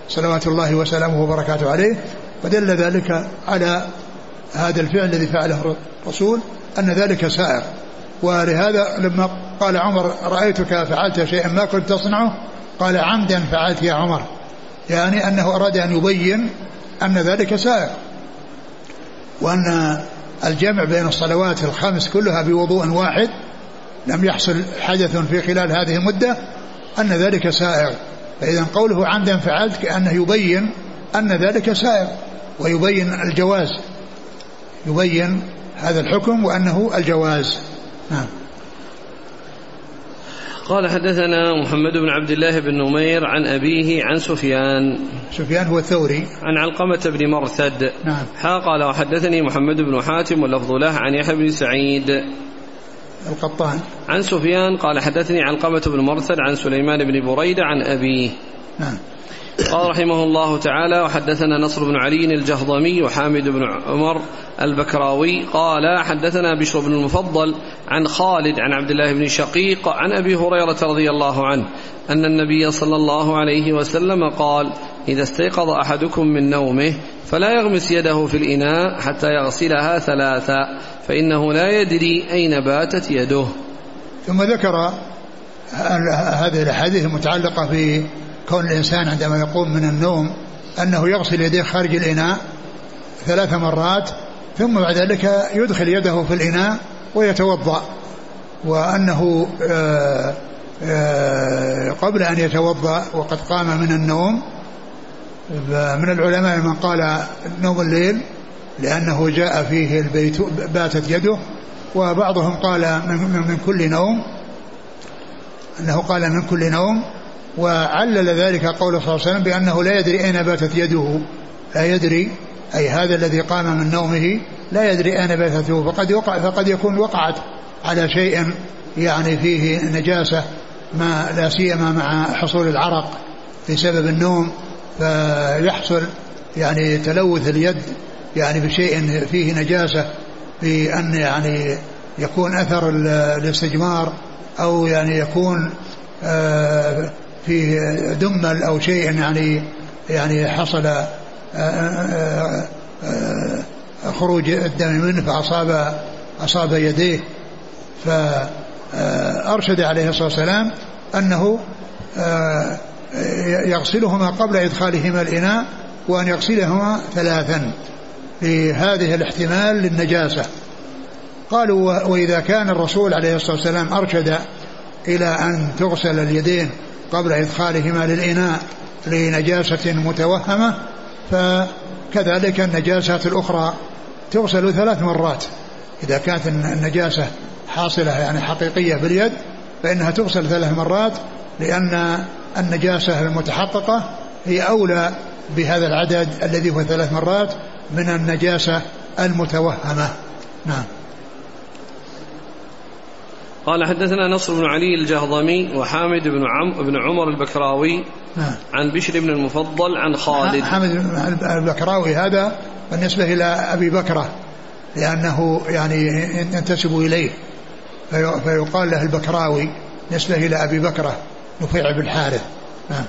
صلوات الله وسلامه وبركاته عليه. ودل ذلك على هذا الفعل الذي فعله الرسول أن ذلك سائر ولهذا لما قال عمر رأيتك فعلت شيئا ما كنت تصنعه؟ قال عمدا فعلت يا عمر. يعني أنه أراد أن يبين أن ذلك سائر وأن الجمع بين الصلوات الخمس كلها بوضوء واحد لم يحصل حدث في خلال هذه المدة أن ذلك سائر فإذا قوله عمدا فعلت كأنه يبين أن ذلك سائر ويبين الجواز يبين هذا الحكم وأنه الجواز. نعم.
قال حدثنا محمد بن عبد الله بن نمير عن أبيه عن سفيان.
سفيان هو الثوري.
عن علقمة بن مرثد.
نعم.
حا قال وحدثني محمد بن حاتم واللفظ له عن يحيى بن سعيد.
القطان.
عن سفيان قال حدثني علقمة بن مرثد عن سليمان بن بريدة عن أبيه.
نعم.
قال رحمه الله تعالى وحدثنا نصر بن علي الجهضمي وحامد بن عمر البكراوي قال حدثنا بشر بن المفضل عن خالد عن عبد الله بن شقيق عن أبي هريرة رضي الله عنه أن النبي صلى الله عليه وسلم قال إذا استيقظ أحدكم من نومه فلا يغمس يده في الإناء حتى يغسلها ثلاثا فإنه لا يدري أين باتت يده.
ثم ذكر هذه الأحاديث المتعلقة في كون الإنسان عندما يقوم من النوم أنه يغسل يديه خارج الإناء ثلاث مرات ثم بعد ذلك يدخل يده في الإناء ويتوضأ. وأنه آه، آه، قبل أن يتوضأ وقد قام من النوم من العلماء من قال نوم الليل لأنه جاء فيه البيت باتت يده. وبعضهم قال من, من كل نوم أنه قال من كل نوم وعلل ذلك قوله صلى الله عليه وسلم بأنه لا يدري أين باتت يده. لا يدري. أي هذا الذي قام من نومه لا يدري أين باتت يده. فقد, يقع فقد يكون وقعت على شيء يعني فيه نجاسة ما لا سيما مع حصول العرق بسبب النوم. فيحصل يعني تلوث اليد يعني بشيء فيه نجاسة بأن يعني يكون أثر الاستجمار أو يعني يكون آه فيه دمل أو شيء يعني يعني حصل آه، آه، آه، خروج الدم منه فأصاب أصاب يديه. فأرشد عليه الصلاة والسلام أنه يغسلهما قبل إدخالهما الإناء وأن يغسلهما ثلاثا لهذه الاحتمال للنجاسة. قالوا وإذا كان الرسول عليه الصلاة والسلام أرشد إلى أن تغسل اليدين قبل إدخالهما للإناء لنجاسة متوهمة فكذلك النجاسات الأخرى تغسل ثلاث مرات. إذا كانت النجاسة حاصلة يعني حقيقية باليد فإنها تغسل ثلاث مرات لأن النجاسة المتحققة هي أولى بهذا العدد الذي هو ثلاث مرات من النجاسة المتوهمة. نعم.
قال حدثنا نصر بن علي الجهضمي وحامد بن عم بن عمر البكراوي
نعم.
عن بشر بن المفضل عن خالد.
حامد البكراوي هذا بالنسبة إلى أبي بكرة لأنه يعني ينتسب إليه. فيقال له البكراوي نسبة إلى أبي بكرة نفيع بن الحارث نعم.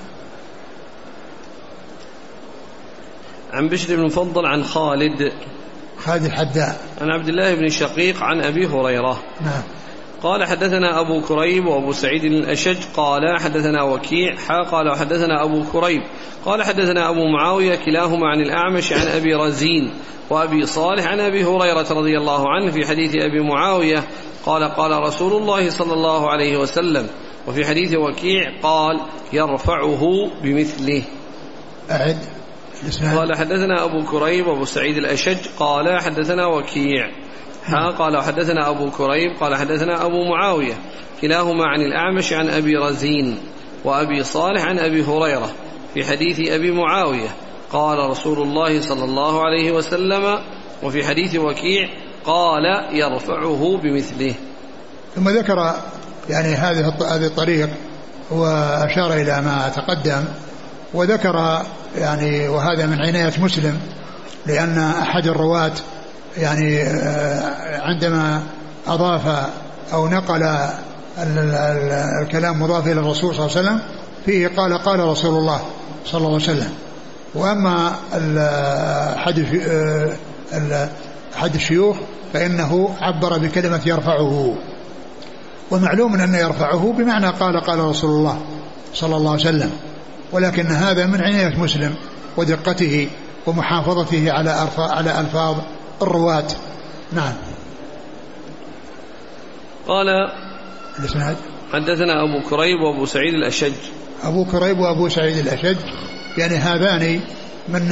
عن بشر بن المفضل عن خالد.
خالد الحداء
عن عبد الله بن شقيق عن أبي هريرة.
نعم.
قال حدثنا أبو كريب وأبو سعيد الأشج قال حدثنا وكيع قال وحدثنا أبو كريب قال حدثنا أبو معاوية كلاهما عن الأعمش عن أبي رزين وأبي صالح عن أبي هريرة رضي الله عنه في حديث أبي معاوية قال قال رسول الله صلى الله عليه وسلم وفي حديث وكيع قال يرفعه بمثله.
أعد.
قال حدثنا أبو كريب وأبو سعيد الأشج قال حدثنا وكيع ها قال حدثنا أبو كريب قال حدثنا أبو معاوية كلاهما عن الأعمش عن أبي رزين وأبي صالح عن أبي هريرة في حديث أبي معاوية. قال رسول الله صلى الله عليه وسلم وفي حديث وكيع قال يرفعه بمثله.
ثم ذكر يعني هذه هذه الطريق وأشار إلى ما تقدم وذكر يعني وهذا من عناية مسلم لأن أحد الرواة يعني آه، عندما أضاف أو نقل الكلام مضاف إلى الرسول صلى الله عليه وسلم فيه قال قال رسول الله صلى الله عليه وسلم. وأما آه، أحد الشيوخ فإنه عبر بكلمة يرفعه. ومعلوم أن يرفعه بمعنى قال قال رسول الله صلى الله عليه وسلم. ولكن هذا من عناية مسلم ودقته ومحافظته على على ألفاظ الرواة. نعم.
قال
الاسناد
حدثنا أبو كريب وأبو سعيد الأشج.
أبو كريب وأبو سعيد الأشج. يعني هذان من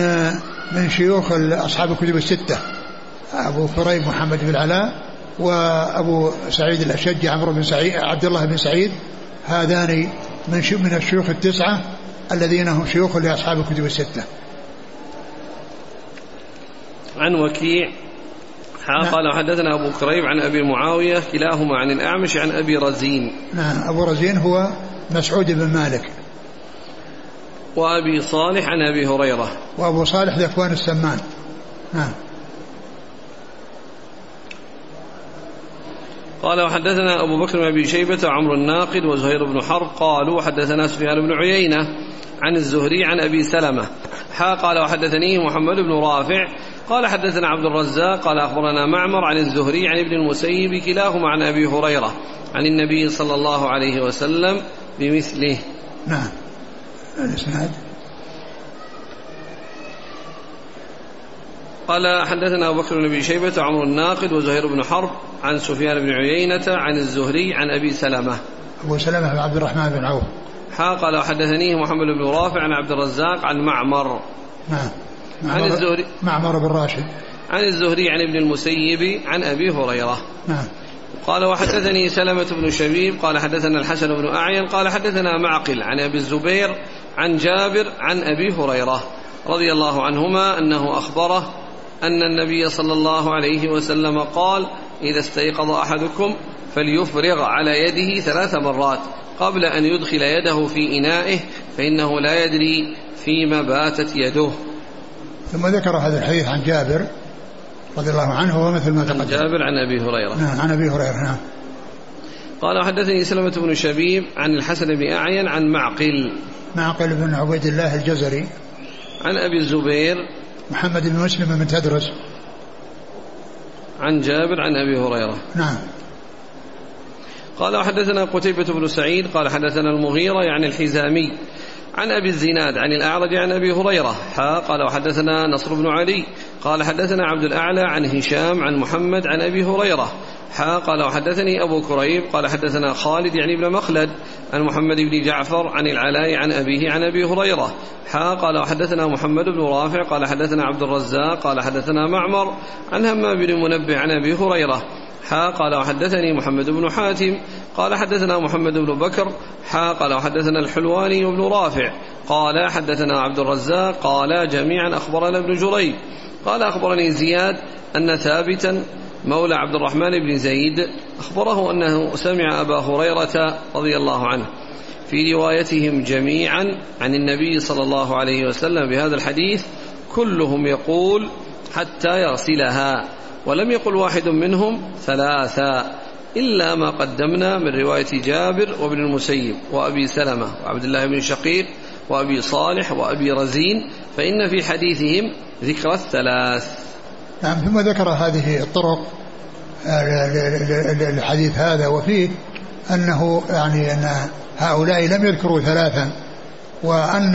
من شيوخ أصحاب الكتب الستة. أبو كريب محمد بن العلاء وأبو سعيد الأشج عمرو بن سعيد عبد الله بن سعيد. هذان من من الشيوخ التسعة الذين هم شيوخ لأصحاب الكتب الستة.
عن وكيع. نعم. قال حدثنا أبو كريب عن أبي معاوية كلاهما عن الأعمش عن أبي رزين.
نعم أبو رزين هو مسعود بن مالك.
وأبي صالح عن أبي هريرة.
وأبو صالح ذكوان السمان. نعم.
قال وحدثنا أبو بكر بن أبي شيبة وعمر الناقد وزهير بن حرب قالوا حدثنا سفيان بن عيينة عن الزهري عن أبي سلمة. حا قال وحدثني محمد بن رافع قال حدثنا عبد الرزاق قال أخبرنا معمر عن الزهري عن ابن المسيب كلاهما عن أبي هريرة عن النبي صلى الله عليه وسلم بمثله.
نعم. الإسناد.
قال حدثنا أبو بكر بن أبي شيبة وعمر الناقد وزهير بن حرب عن سفيان بن عيينة عن الزهري عن أبي سلمة.
أبو سلمة بن عبد الرحمن بن عوف.
حا قال حدثنيه محمد بن رافع عن عبد الرزاق عن معمر.
نعم.
عن الزهري
معمر بن راشد
عن الزهري عن ابن المسيب عن أبي هريرة.
نعم.
قال وحدثني سلمة بن شبيب قال حدثنا الحسن بن أعين قال حدثنا معقل عن أبي الزبير عن جابر عن أبي هريرة رضي الله عنهما أنه أخبره أن النبي صلى الله عليه وسلم قال إذا استيقظ أحدكم فليفرغ على يده ثلاث مرات قبل أن يدخل يده في إنائه فإنه لا يدري فيما باتت يده.
ثم ذكر هذا الحديث عن جابر رضي الله عنه هو مثل ما
تقدم. عن جابر عن أبي هريرة.
نعم عن أبي هريرة نعم.
قال حدثني سلمة بن شبيب عن الحسن بن أعين عن معقل.
معقل بن عبيد الله الجزري.
عن أبي الزبير.
محمد بن مسلم بن تدرس.
عن جابر عن أبي هريرة.
نعم.
قال وحدثنا قتيبة بن سعيد قال حدثنا المغيرة يعني الحزامي. عن أبي الزناد عن الأعرج عن أبي هريرة. حا قال وحدثنا نصر بن علي. قال حدثنا عبد الأعلى عن هشام عن محمد عن أبي هريرة. حا قال وحدثني أبو كريب. قال حدثنا خالد يعني ابن مخلد عن محمد بن جعفر عن العلاء عن أبيه عن أبي هريرة. حا قال وحدثنا محمد بن رافع. قال حدثنا عبد الرزاق. قال حدثنا معمر عن همام بن منبه عن أبي هريرة. حا قال وحدثني محمد بن حاتم قال حدثنا محمد بن بكر حا قال وحدثنا الحلواني بن رافع قال حدثنا عبد الرزاق قال جميعا أخبرنا ابن جريج. قال أخبرني زياد أن ثابتا مولى عبد الرحمن بن زيد أخبره أنه سمع أبا هريرة رضي الله عنه. في روايتهم جميعا عن النبي صلى الله عليه وسلم بهذا الحديث كلهم يقول حتى يغسلها ولم يقل واحد منهم ثلاثا. إلا ما قدمنا من رواية جابر وابن المسيب وأبي سلمة وعبد الله بن شقيق وأبي صالح وأبي رزين فإن في حديثهم ذكر الثلاث.
نعم ثم ذكر هذه الطرق الحديث هذا وفيه أنه يعني أن هؤلاء لم يذكروا ثلاثا وأن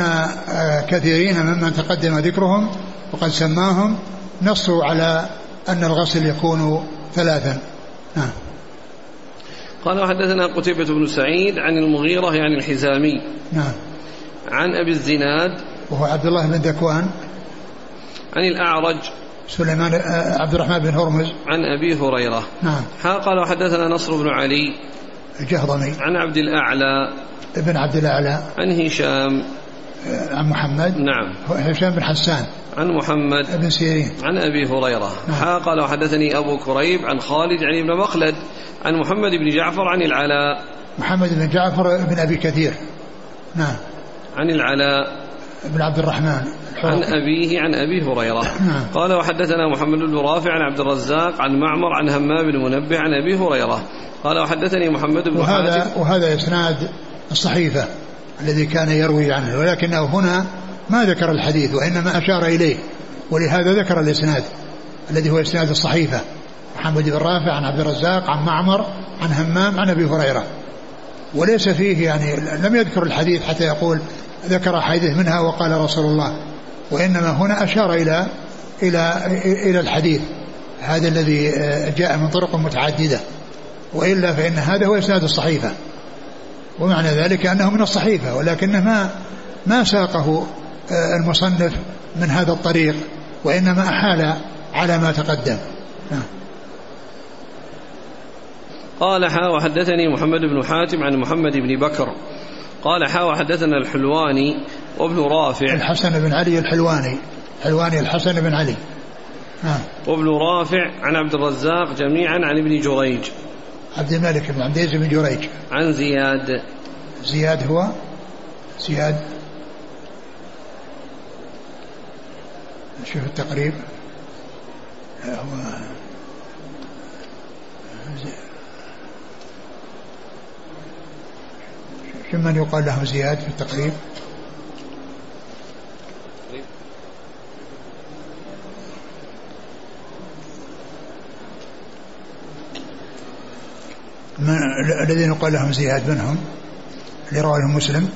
آه، كثيرين ممن تقدم ذكرهم وقد سماهم نصوا على أن الغسل يكون ثلاثا. نعم.
قال وحدثنا قتيبة بن سعيد عن المغيرة يعني الحزامي.
نعم.
عن أبي الزناد.
وهو عبد الله بن ذكوان
عن الأعرج.
سليمان آه، عبد الرحمن بن هرمز.
عن أبي هريرة.
نعم.
قال وحدثنا نصر بن علي.
الجهضمي.
عن عبد الأعلى.
ابن عبد الأعلى.
عن هشام.
آه، عن محمد.
نعم.
هشام بن حسان.
عن محمد.
بن سيرين.
عن أبي هريرة. نعم. قال وحدثني أبو كريب عن خالد عن ابن مخلد. عن محمد بن جعفر عن العلاء.
محمد بن جعفر بن أبي كثير. نعم.
عن العلاء.
بن عبد الرحمن
عن أبيه عن أبي هريرة. [laughs]
نعم.
قال وحدثنا محمد بن رافع عن عبد الرزاق عن معمر عن همام بن منبه عن أبي هريرة. قال وحدثني محمد بن
وهذا
حاتم.
وهذا إسناد الصحيفة الذي كان يروي عنه ولكنه هنا ما ذكر الحديث وإنما أشار إليه ولهذا ذكر الإسناد الذي هو إسناد الصحيفة. محمد بن رافع عن عبد الرزاق عن معمر عن همام عن أبي هريرة. وليس فيه يعني لم يذكر الحديث حتى يقول ذكر حديث منها وقال رسول الله. وإنما هنا أشار إلى إلى إلى الحديث. هذا الذي جاء من طرق متعددة. وإلا فإن هذا هو إسناد الصحيفة ومعنى ذلك أنه من الصحيفة ولكنه ما ما ساقه آه، المصنف من هذا الطريق وإنما أحال على ما تقدم. نعم.
قال حا وحدثني محمد بن حاتم عن محمد بن بكر. قال حا وحدثنا الحلواني وابن رافع.
الحسن بن علي الحلواني. حلواني الحسن بن علي.
نعم وابن رافع عن عبد الرزاق جميعا عن ابن جريج.
عبد الملك بن عبد العزيز بن جريج.
عن زياد.
زياد هو؟ زياد. شوف التقريب. هو شو من يقال له زياد في التقريب؟ من الذين قال لهم زياد منهم اللي رواه مسلم.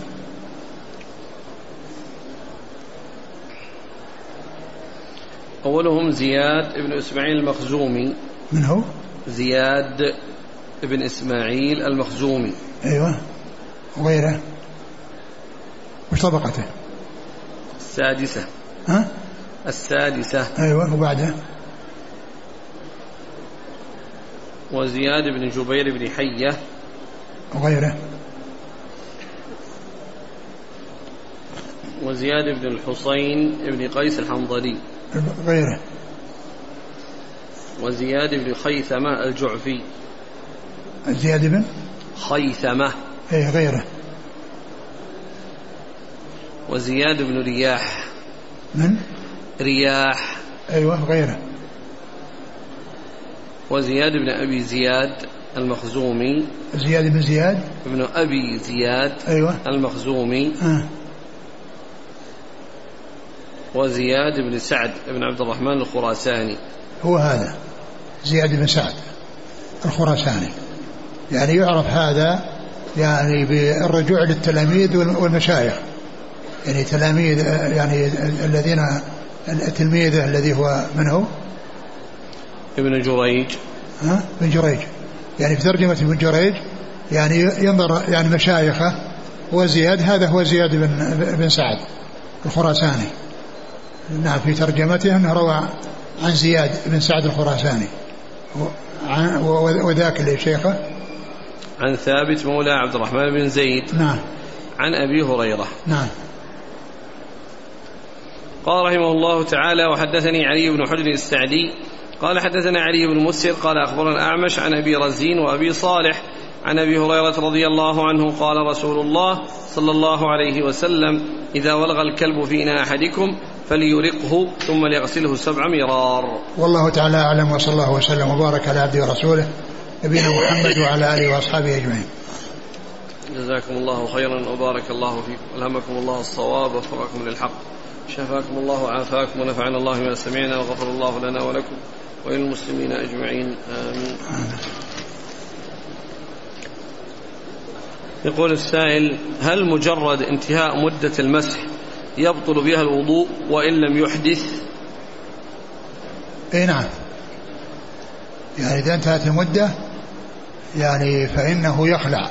أولهم زياد بن إسماعيل المخزومي.
من هو؟
زياد بن إسماعيل المخزومي.
أيوة. وغيره وش طبقته؟
السادسة.
ها؟
السادسة.
أيوة وبعده؟
وزياد بن جبير بن حية.
وغيره؟
وزياد بن الحصين بن قيس الحنظلي.
غيره؟
وزياد بن خيثمة الجعفي.
زياد بن؟
خيثمة.
إيه غيره.
وزياد بن رياح.
من؟
رياح.
أيوه غيره.
وزياد بن أبي زياد المخزومي.
زياد بن زياد؟
ابن أبي زياد
أيوة.
المخزومي.
آه.
وزياد بن سعد بن عبد الرحمن الخراساني.
هو هذا. زياد بن سعد الخراساني. يعني يعرف هذا يعني بالرجوع للتلاميذ والمشايخ. يعني تلاميذ يعني الذين التلميذ الذي هو من هو؟
ابن جريج.
ها؟ ابن جريج. يعني في ترجمة ابن جريج يعني ينظر يعني مشايخه وزياد هذا هو زياد بن بن سعد الخراساني. نعم في ترجمته انه روى عن زياد بن سعد الخراساني. وذاك اللي شيخه
عن ثابت مولى عبد الرحمن بن زيد
نعم.
عن أبي هريرة.
نعم.
قال رحمه الله تعالى وحدثني علي بن حجر السعدي. قال حدثنا علي بن مسر قال أخبرنا أعمش عن أبي رزين وأبي صالح عن أبي هريرة رضي الله عنه قال رسول الله صلى الله عليه وسلم إذا ولغ الكلب في اناء أحدكم فليرقه ثم ليغسله سبع مرار.
والله تعالى أعلم وصلى الله وسلم وبارك على عبده ورسوله. نبينا محمد وعلى آله وأصحابه أجمعين.
جزاكم الله خيرا وبارك الله فيكم. ألهمكم الله الصواب ووفقكم للحق. شفاكم الله وعافاكم ونفعنا الله ما سمعنا وغفر الله لنا ولكم وللمسلمين أجمعين. آمين. يقول السائل هل مجرد انتهاء مدة المسح يبطل بها الوضوء وإن لم يحدث؟
اي نعم. يعني إذا انتهت المدة يعني فإنه يخلع.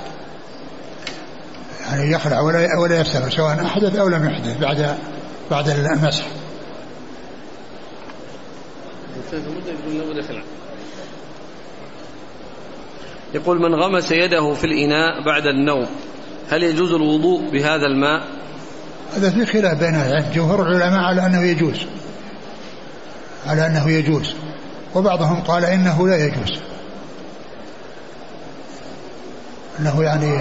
يعني يخلع ولا ولا يستمر سواء أحدث أو لم يحدث بعد بعد المسح.
يقول من غمس يده في الإناء بعد النوم هل يجوز الوضوء بهذا الماء؟
هذا في خلاف بين العلم. جمهور العلماء على أنه يجوز. على أنه يجوز. وبعضهم قال إنه لا يجوز. أنه يعني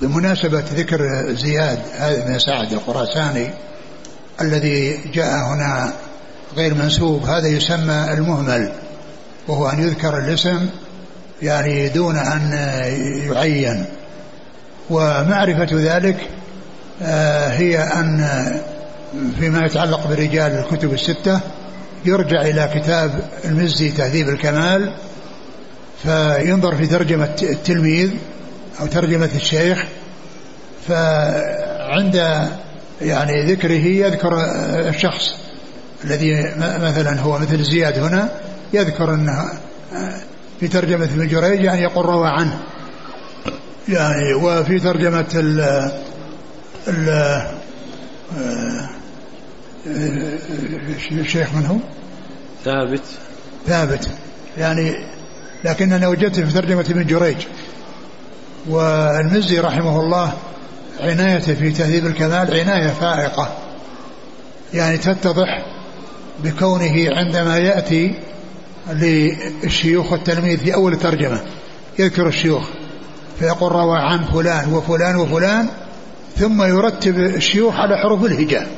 بمناسبة ذكر زياد هذا بن سعد الخراساني الذي جاء هنا غير منسوب هذا يسمى المهمل وهو أن يذكر الاسم يعني دون أن يعين. ومعرفة ذلك آه، هي أن فيما يتعلق برجال الكتب الستة يرجع إلى كتاب المزي تهذيب الكمال فينظر في ترجمة التلميذ أو ترجمة الشيخ فعند يعني ذكره يذكر الشخص الذي مثلا هو مثل زياد هنا يذكر أنه في ترجمة ابن جريج يعني يقول روى عنه. يعني وفي ترجمة ال ال الشيخ من هو؟
ثابت.
ثابت. يعني لكن أنا وجدت في ترجمة ابن جريج. والمزي رحمه الله عنايته في تهذيب الكمال عناية فائقة. يعني تتضح بكونه عندما يأتي للشيوخ والتلميذ في أول الترجمة. يذكر الشيوخ فيقول روى عن فلان وفلان وفلان ثم يرتب الشيوخ على حروف الهجاء.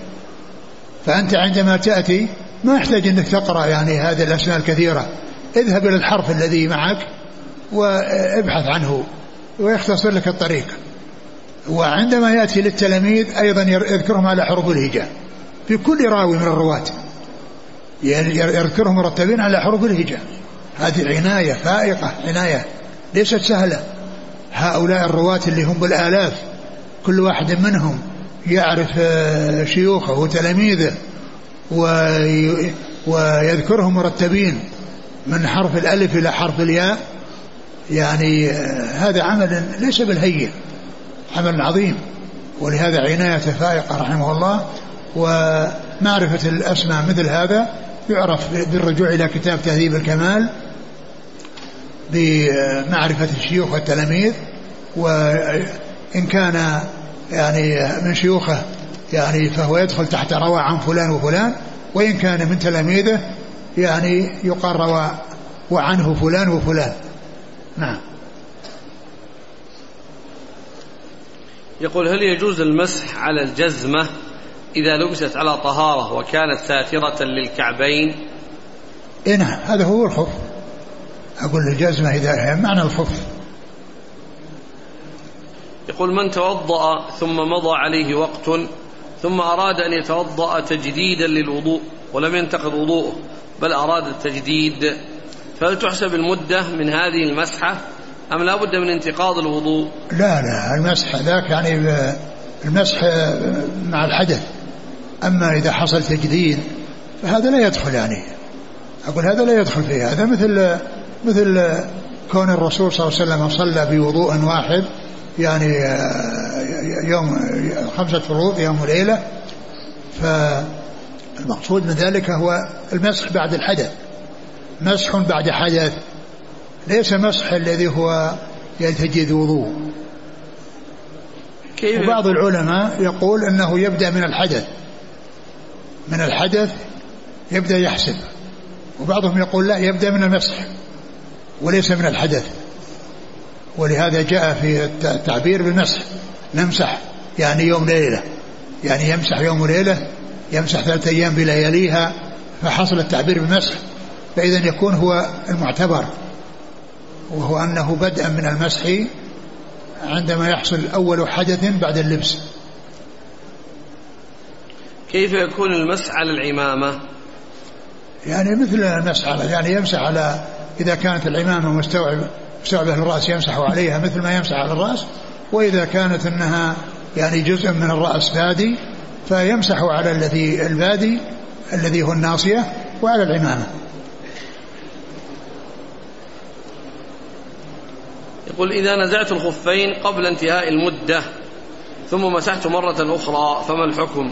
فأنت عندما تأتي ما يحتاج أنك تقرأ يعني هذه الأسماء الكثيرة. اذهب إلى الحرف الذي معك وابحث عنه ويختصر لك الطريق. وعندما يأتي للتلاميذ أيضا يذكرهم على حروف الهجاء. في كل راوي من الرواة. يذكرهم مرتبين على حروف الهجاء. هذه عناية فائقة عناية ليست سهلة. هؤلاء الرواة اللي هم بالآلاف كل واحد منهم يعرف آه، شيوخه وتلاميذه ويذكرهم مرتبين من حرف الألف إلى حرف الياء. يعني آه، هذا عمل ليس بالهين عمل عظيم. ولهذا عناية فائقة رحمه الله. ومعرفة الأسماء مثل هذا يعرف بالرجوع إلى كتاب تهذيب الكمال بمعرفة الشيوخ والتلاميذ وإن كان يعني من شيوخه يعني فهو يدخل تحت روى عن فلان وفلان وإن كان من تلاميذه يعني يقال روى وعنه فلان وفلان. نعم.
يقول هل يجوز المسح على الجزمة؟ إذا لبست على طهارة وكانت ساترة للكعبين.
إيه نعم هذا هو الخف. أقول الجزمة إذا معنى الخف.
يقول من توضأ ثم مضى عليه وقت ثم أراد أن يتوضأ تجديدا للوضوء ولم ينتقض وضوءه بل أراد التجديد. فهل تحسب المدة من هذه المسحة أم لا بد من انتقاض الوضوء؟
لا لا المسح ذاك يعني المسح مع الحدث. أما إذا حصل تجديد فهذا لا يدخل يعني. أقول هذا لا يدخل فيه. هذا مثل مثل كون الرسول صلى الله عليه وسلم صلى بوضوء واحد يعني آه، يوم خمسة فروض يوم وليلة. فالمقصود من ذلك هو المسح بعد الحدث. مسح بعد حدث. ليس مسح الذي هو يتجد وضوء كيف وبعض العلماء يقول إنه يبدأ من الحدث. من الحدث يبدأ يحسب. وبعضهم يقول لا يبدأ من المسح وليس من الحدث. ولهذا جاء في التعبير بالمسح. نمسح يعني يوم ليلة. يعني يمسح يوم وليلة يمسح ثلاثة أيام بلياليها فحصل التعبير بالمسح. فإذا يكون هو المعتبر وهو أنه بدءا من المسح عندما يحصل أول حدث بعد اللبس.
كيف يكون المسح على العمامة؟
يعني مثل المسح على يعني يمسح على إذا كانت العمامة مستوعبة مستوعبة للرأس يمسح عليها مثل ما يمسح على الرأس. وإذا كانت أنها يعني جزء من الرأس بادي فيمسح على الذي البادي الذي هو الناصية وعلى العمامة.
يقول إذا نزعت الخفين قبل انتهاء المدة ثم مسحت مرة أخرى فما الحكم؟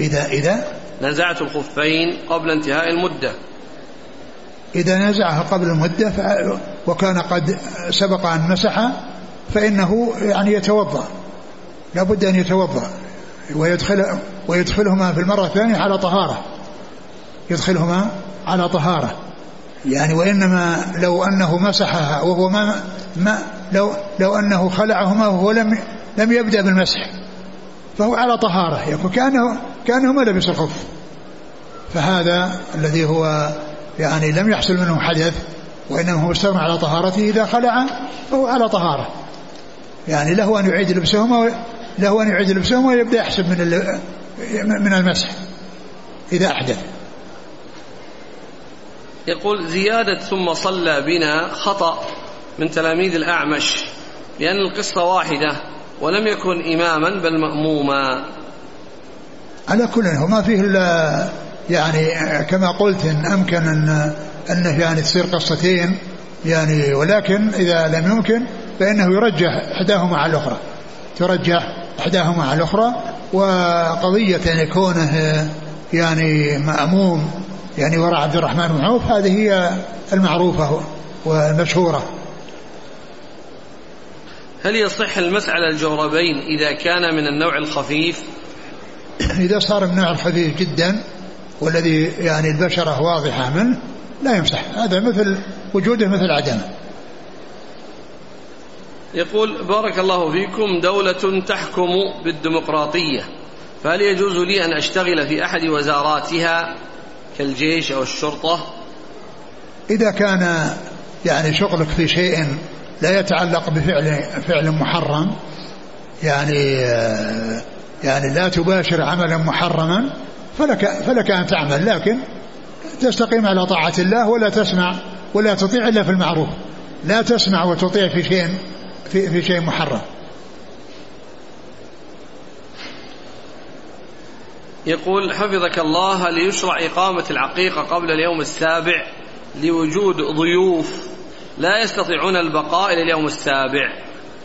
إذا إذا؟
نزعت الخفين قبل انتهاء المدة.
إذا نزعها قبل المدة. وكان قد سبق أن مسح فإنه يعني يتوضأ. لابد أن يتوضأ. ويدخل ويدخلهما في المرة الثانية على طهارة. يدخلهما على طهارة. يعني وإنما لو أنه مسحها وهو ما, ما لو لو أنه خلعهما وهو لم لم يبدأ بالمسح فهو على طهارة يكون كأنه كأنه ما لبس الخف. فهذا الذي هو يعني لم يحصل منه حدث وإنما هو استغنى على طهارته إذا خلع فهو على طهارة. يعني له أن يعيد لبسهما له أن يعيد لبسهما ويبدأ يحسب من من المسح إذا أحدث.
يقول زيادة ثم صلى بنا خطأ من تلاميذ الأعمش لأن القصة واحدة ولم يكن إماما بل مأموما.
على كل هو ما فيه إلا يعني كما قلت إن أمكن أن أنه يعني تصير قصتين يعني ولكن إذا لم يمكن فإنه يرجح إحداهما على الأخرى. ترجح إحداهما على الأخرى وقضية كونه يعني مأموم يعني وراء عبد الرحمن بن عوف هذه هي المعروفة والمشهورة.
هل يصح المسح على الجوربين إذا كان من النوع الخفيف؟
إذا صار من النوع الخفيف جدا والذي يعني البشرة واضحة منه لا يمسح. هذا مثل وجوده مثل عدمه.
يقول بارك الله فيكم دولة تحكم بالديمقراطية فهل يجوز لي أن أشتغل في أحد وزاراتها؟ كالجيش أو الشرطة؟
إذا كان يعني شغلك في شيء لا يتعلق بفعل فعل محرم يعني يعني لا تباشر عملا محرما فلك فلك أن تعمل لكن تستقيم على طاعة الله ولا تسمع ولا تطيع إلا في المعروف. لا تسمع وتطيع في شيء في, في شيء محرم.
يقول حفظك الله هل يشرع إقامة العقيقة قبل اليوم السابع لوجود ضيوف لا يستطيعون البقاء إلى اليوم السابع.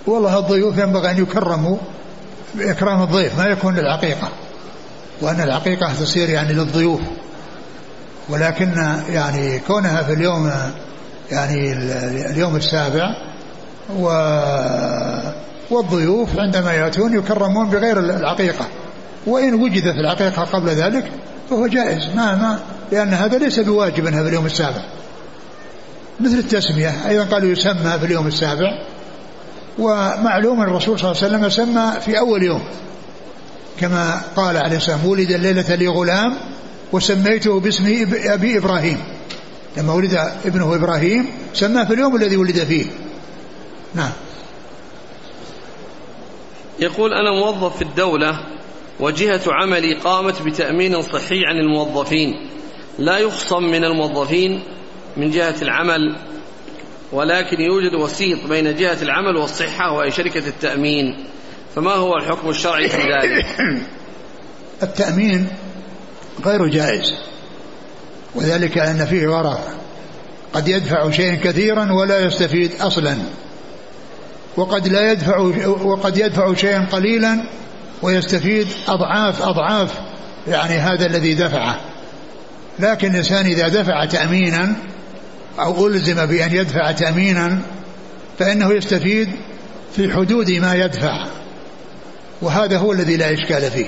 والله الضيوف ينبغي أن يكرموا بإكرام الضيف ما يكون للعقيقة. وأن العقيقة تصير يعني للضيوف. ولكن يعني كونها في اليوم يعني اليوم السابع و والضيوف عندما يأتون يكرمون بغير العقيقة. وإن وجدت العقيقة قبل ذلك فهو جائز ما ما لأن هذا ليس بواجب في اليوم السابع. مثل التسمية أيضا قالوا يسمى في اليوم السابع ومعلوم الرسول صلى الله عليه وسلم سمى في أول يوم. كما قال عليه السلام ولد الليلة لي غلام وسميته باسم أبي إبراهيم. لما ولد ابنه إبراهيم سماه في اليوم الذي ولد فيه. نعم.
يقول أنا موظف في الدولة وجهة عملي قامت بتأمين صحي عن الموظفين. لا يخصم من الموظفين من جهة العمل ولكن يوجد وسيط بين جهة العمل والصحة وهي شركة التأمين. فما هو الحكم الشرعي في ذلك؟ [coughs]
التأمين غير جائز وذلك أن فيه غرر قد يدفع شيئا كثيرا ولا يستفيد أصلا وقد لا يدفع وقد يدفع شيئا قليلا ويستفيد أضعاف أضعاف يعني هذا الذي دفعه. لكن الإنسان إذا دفع تأمينا أو ألزم بأن يدفع تأمينا فإنه يستفيد في حدود ما يدفع. وهذا هو الذي لا إشكال فيه.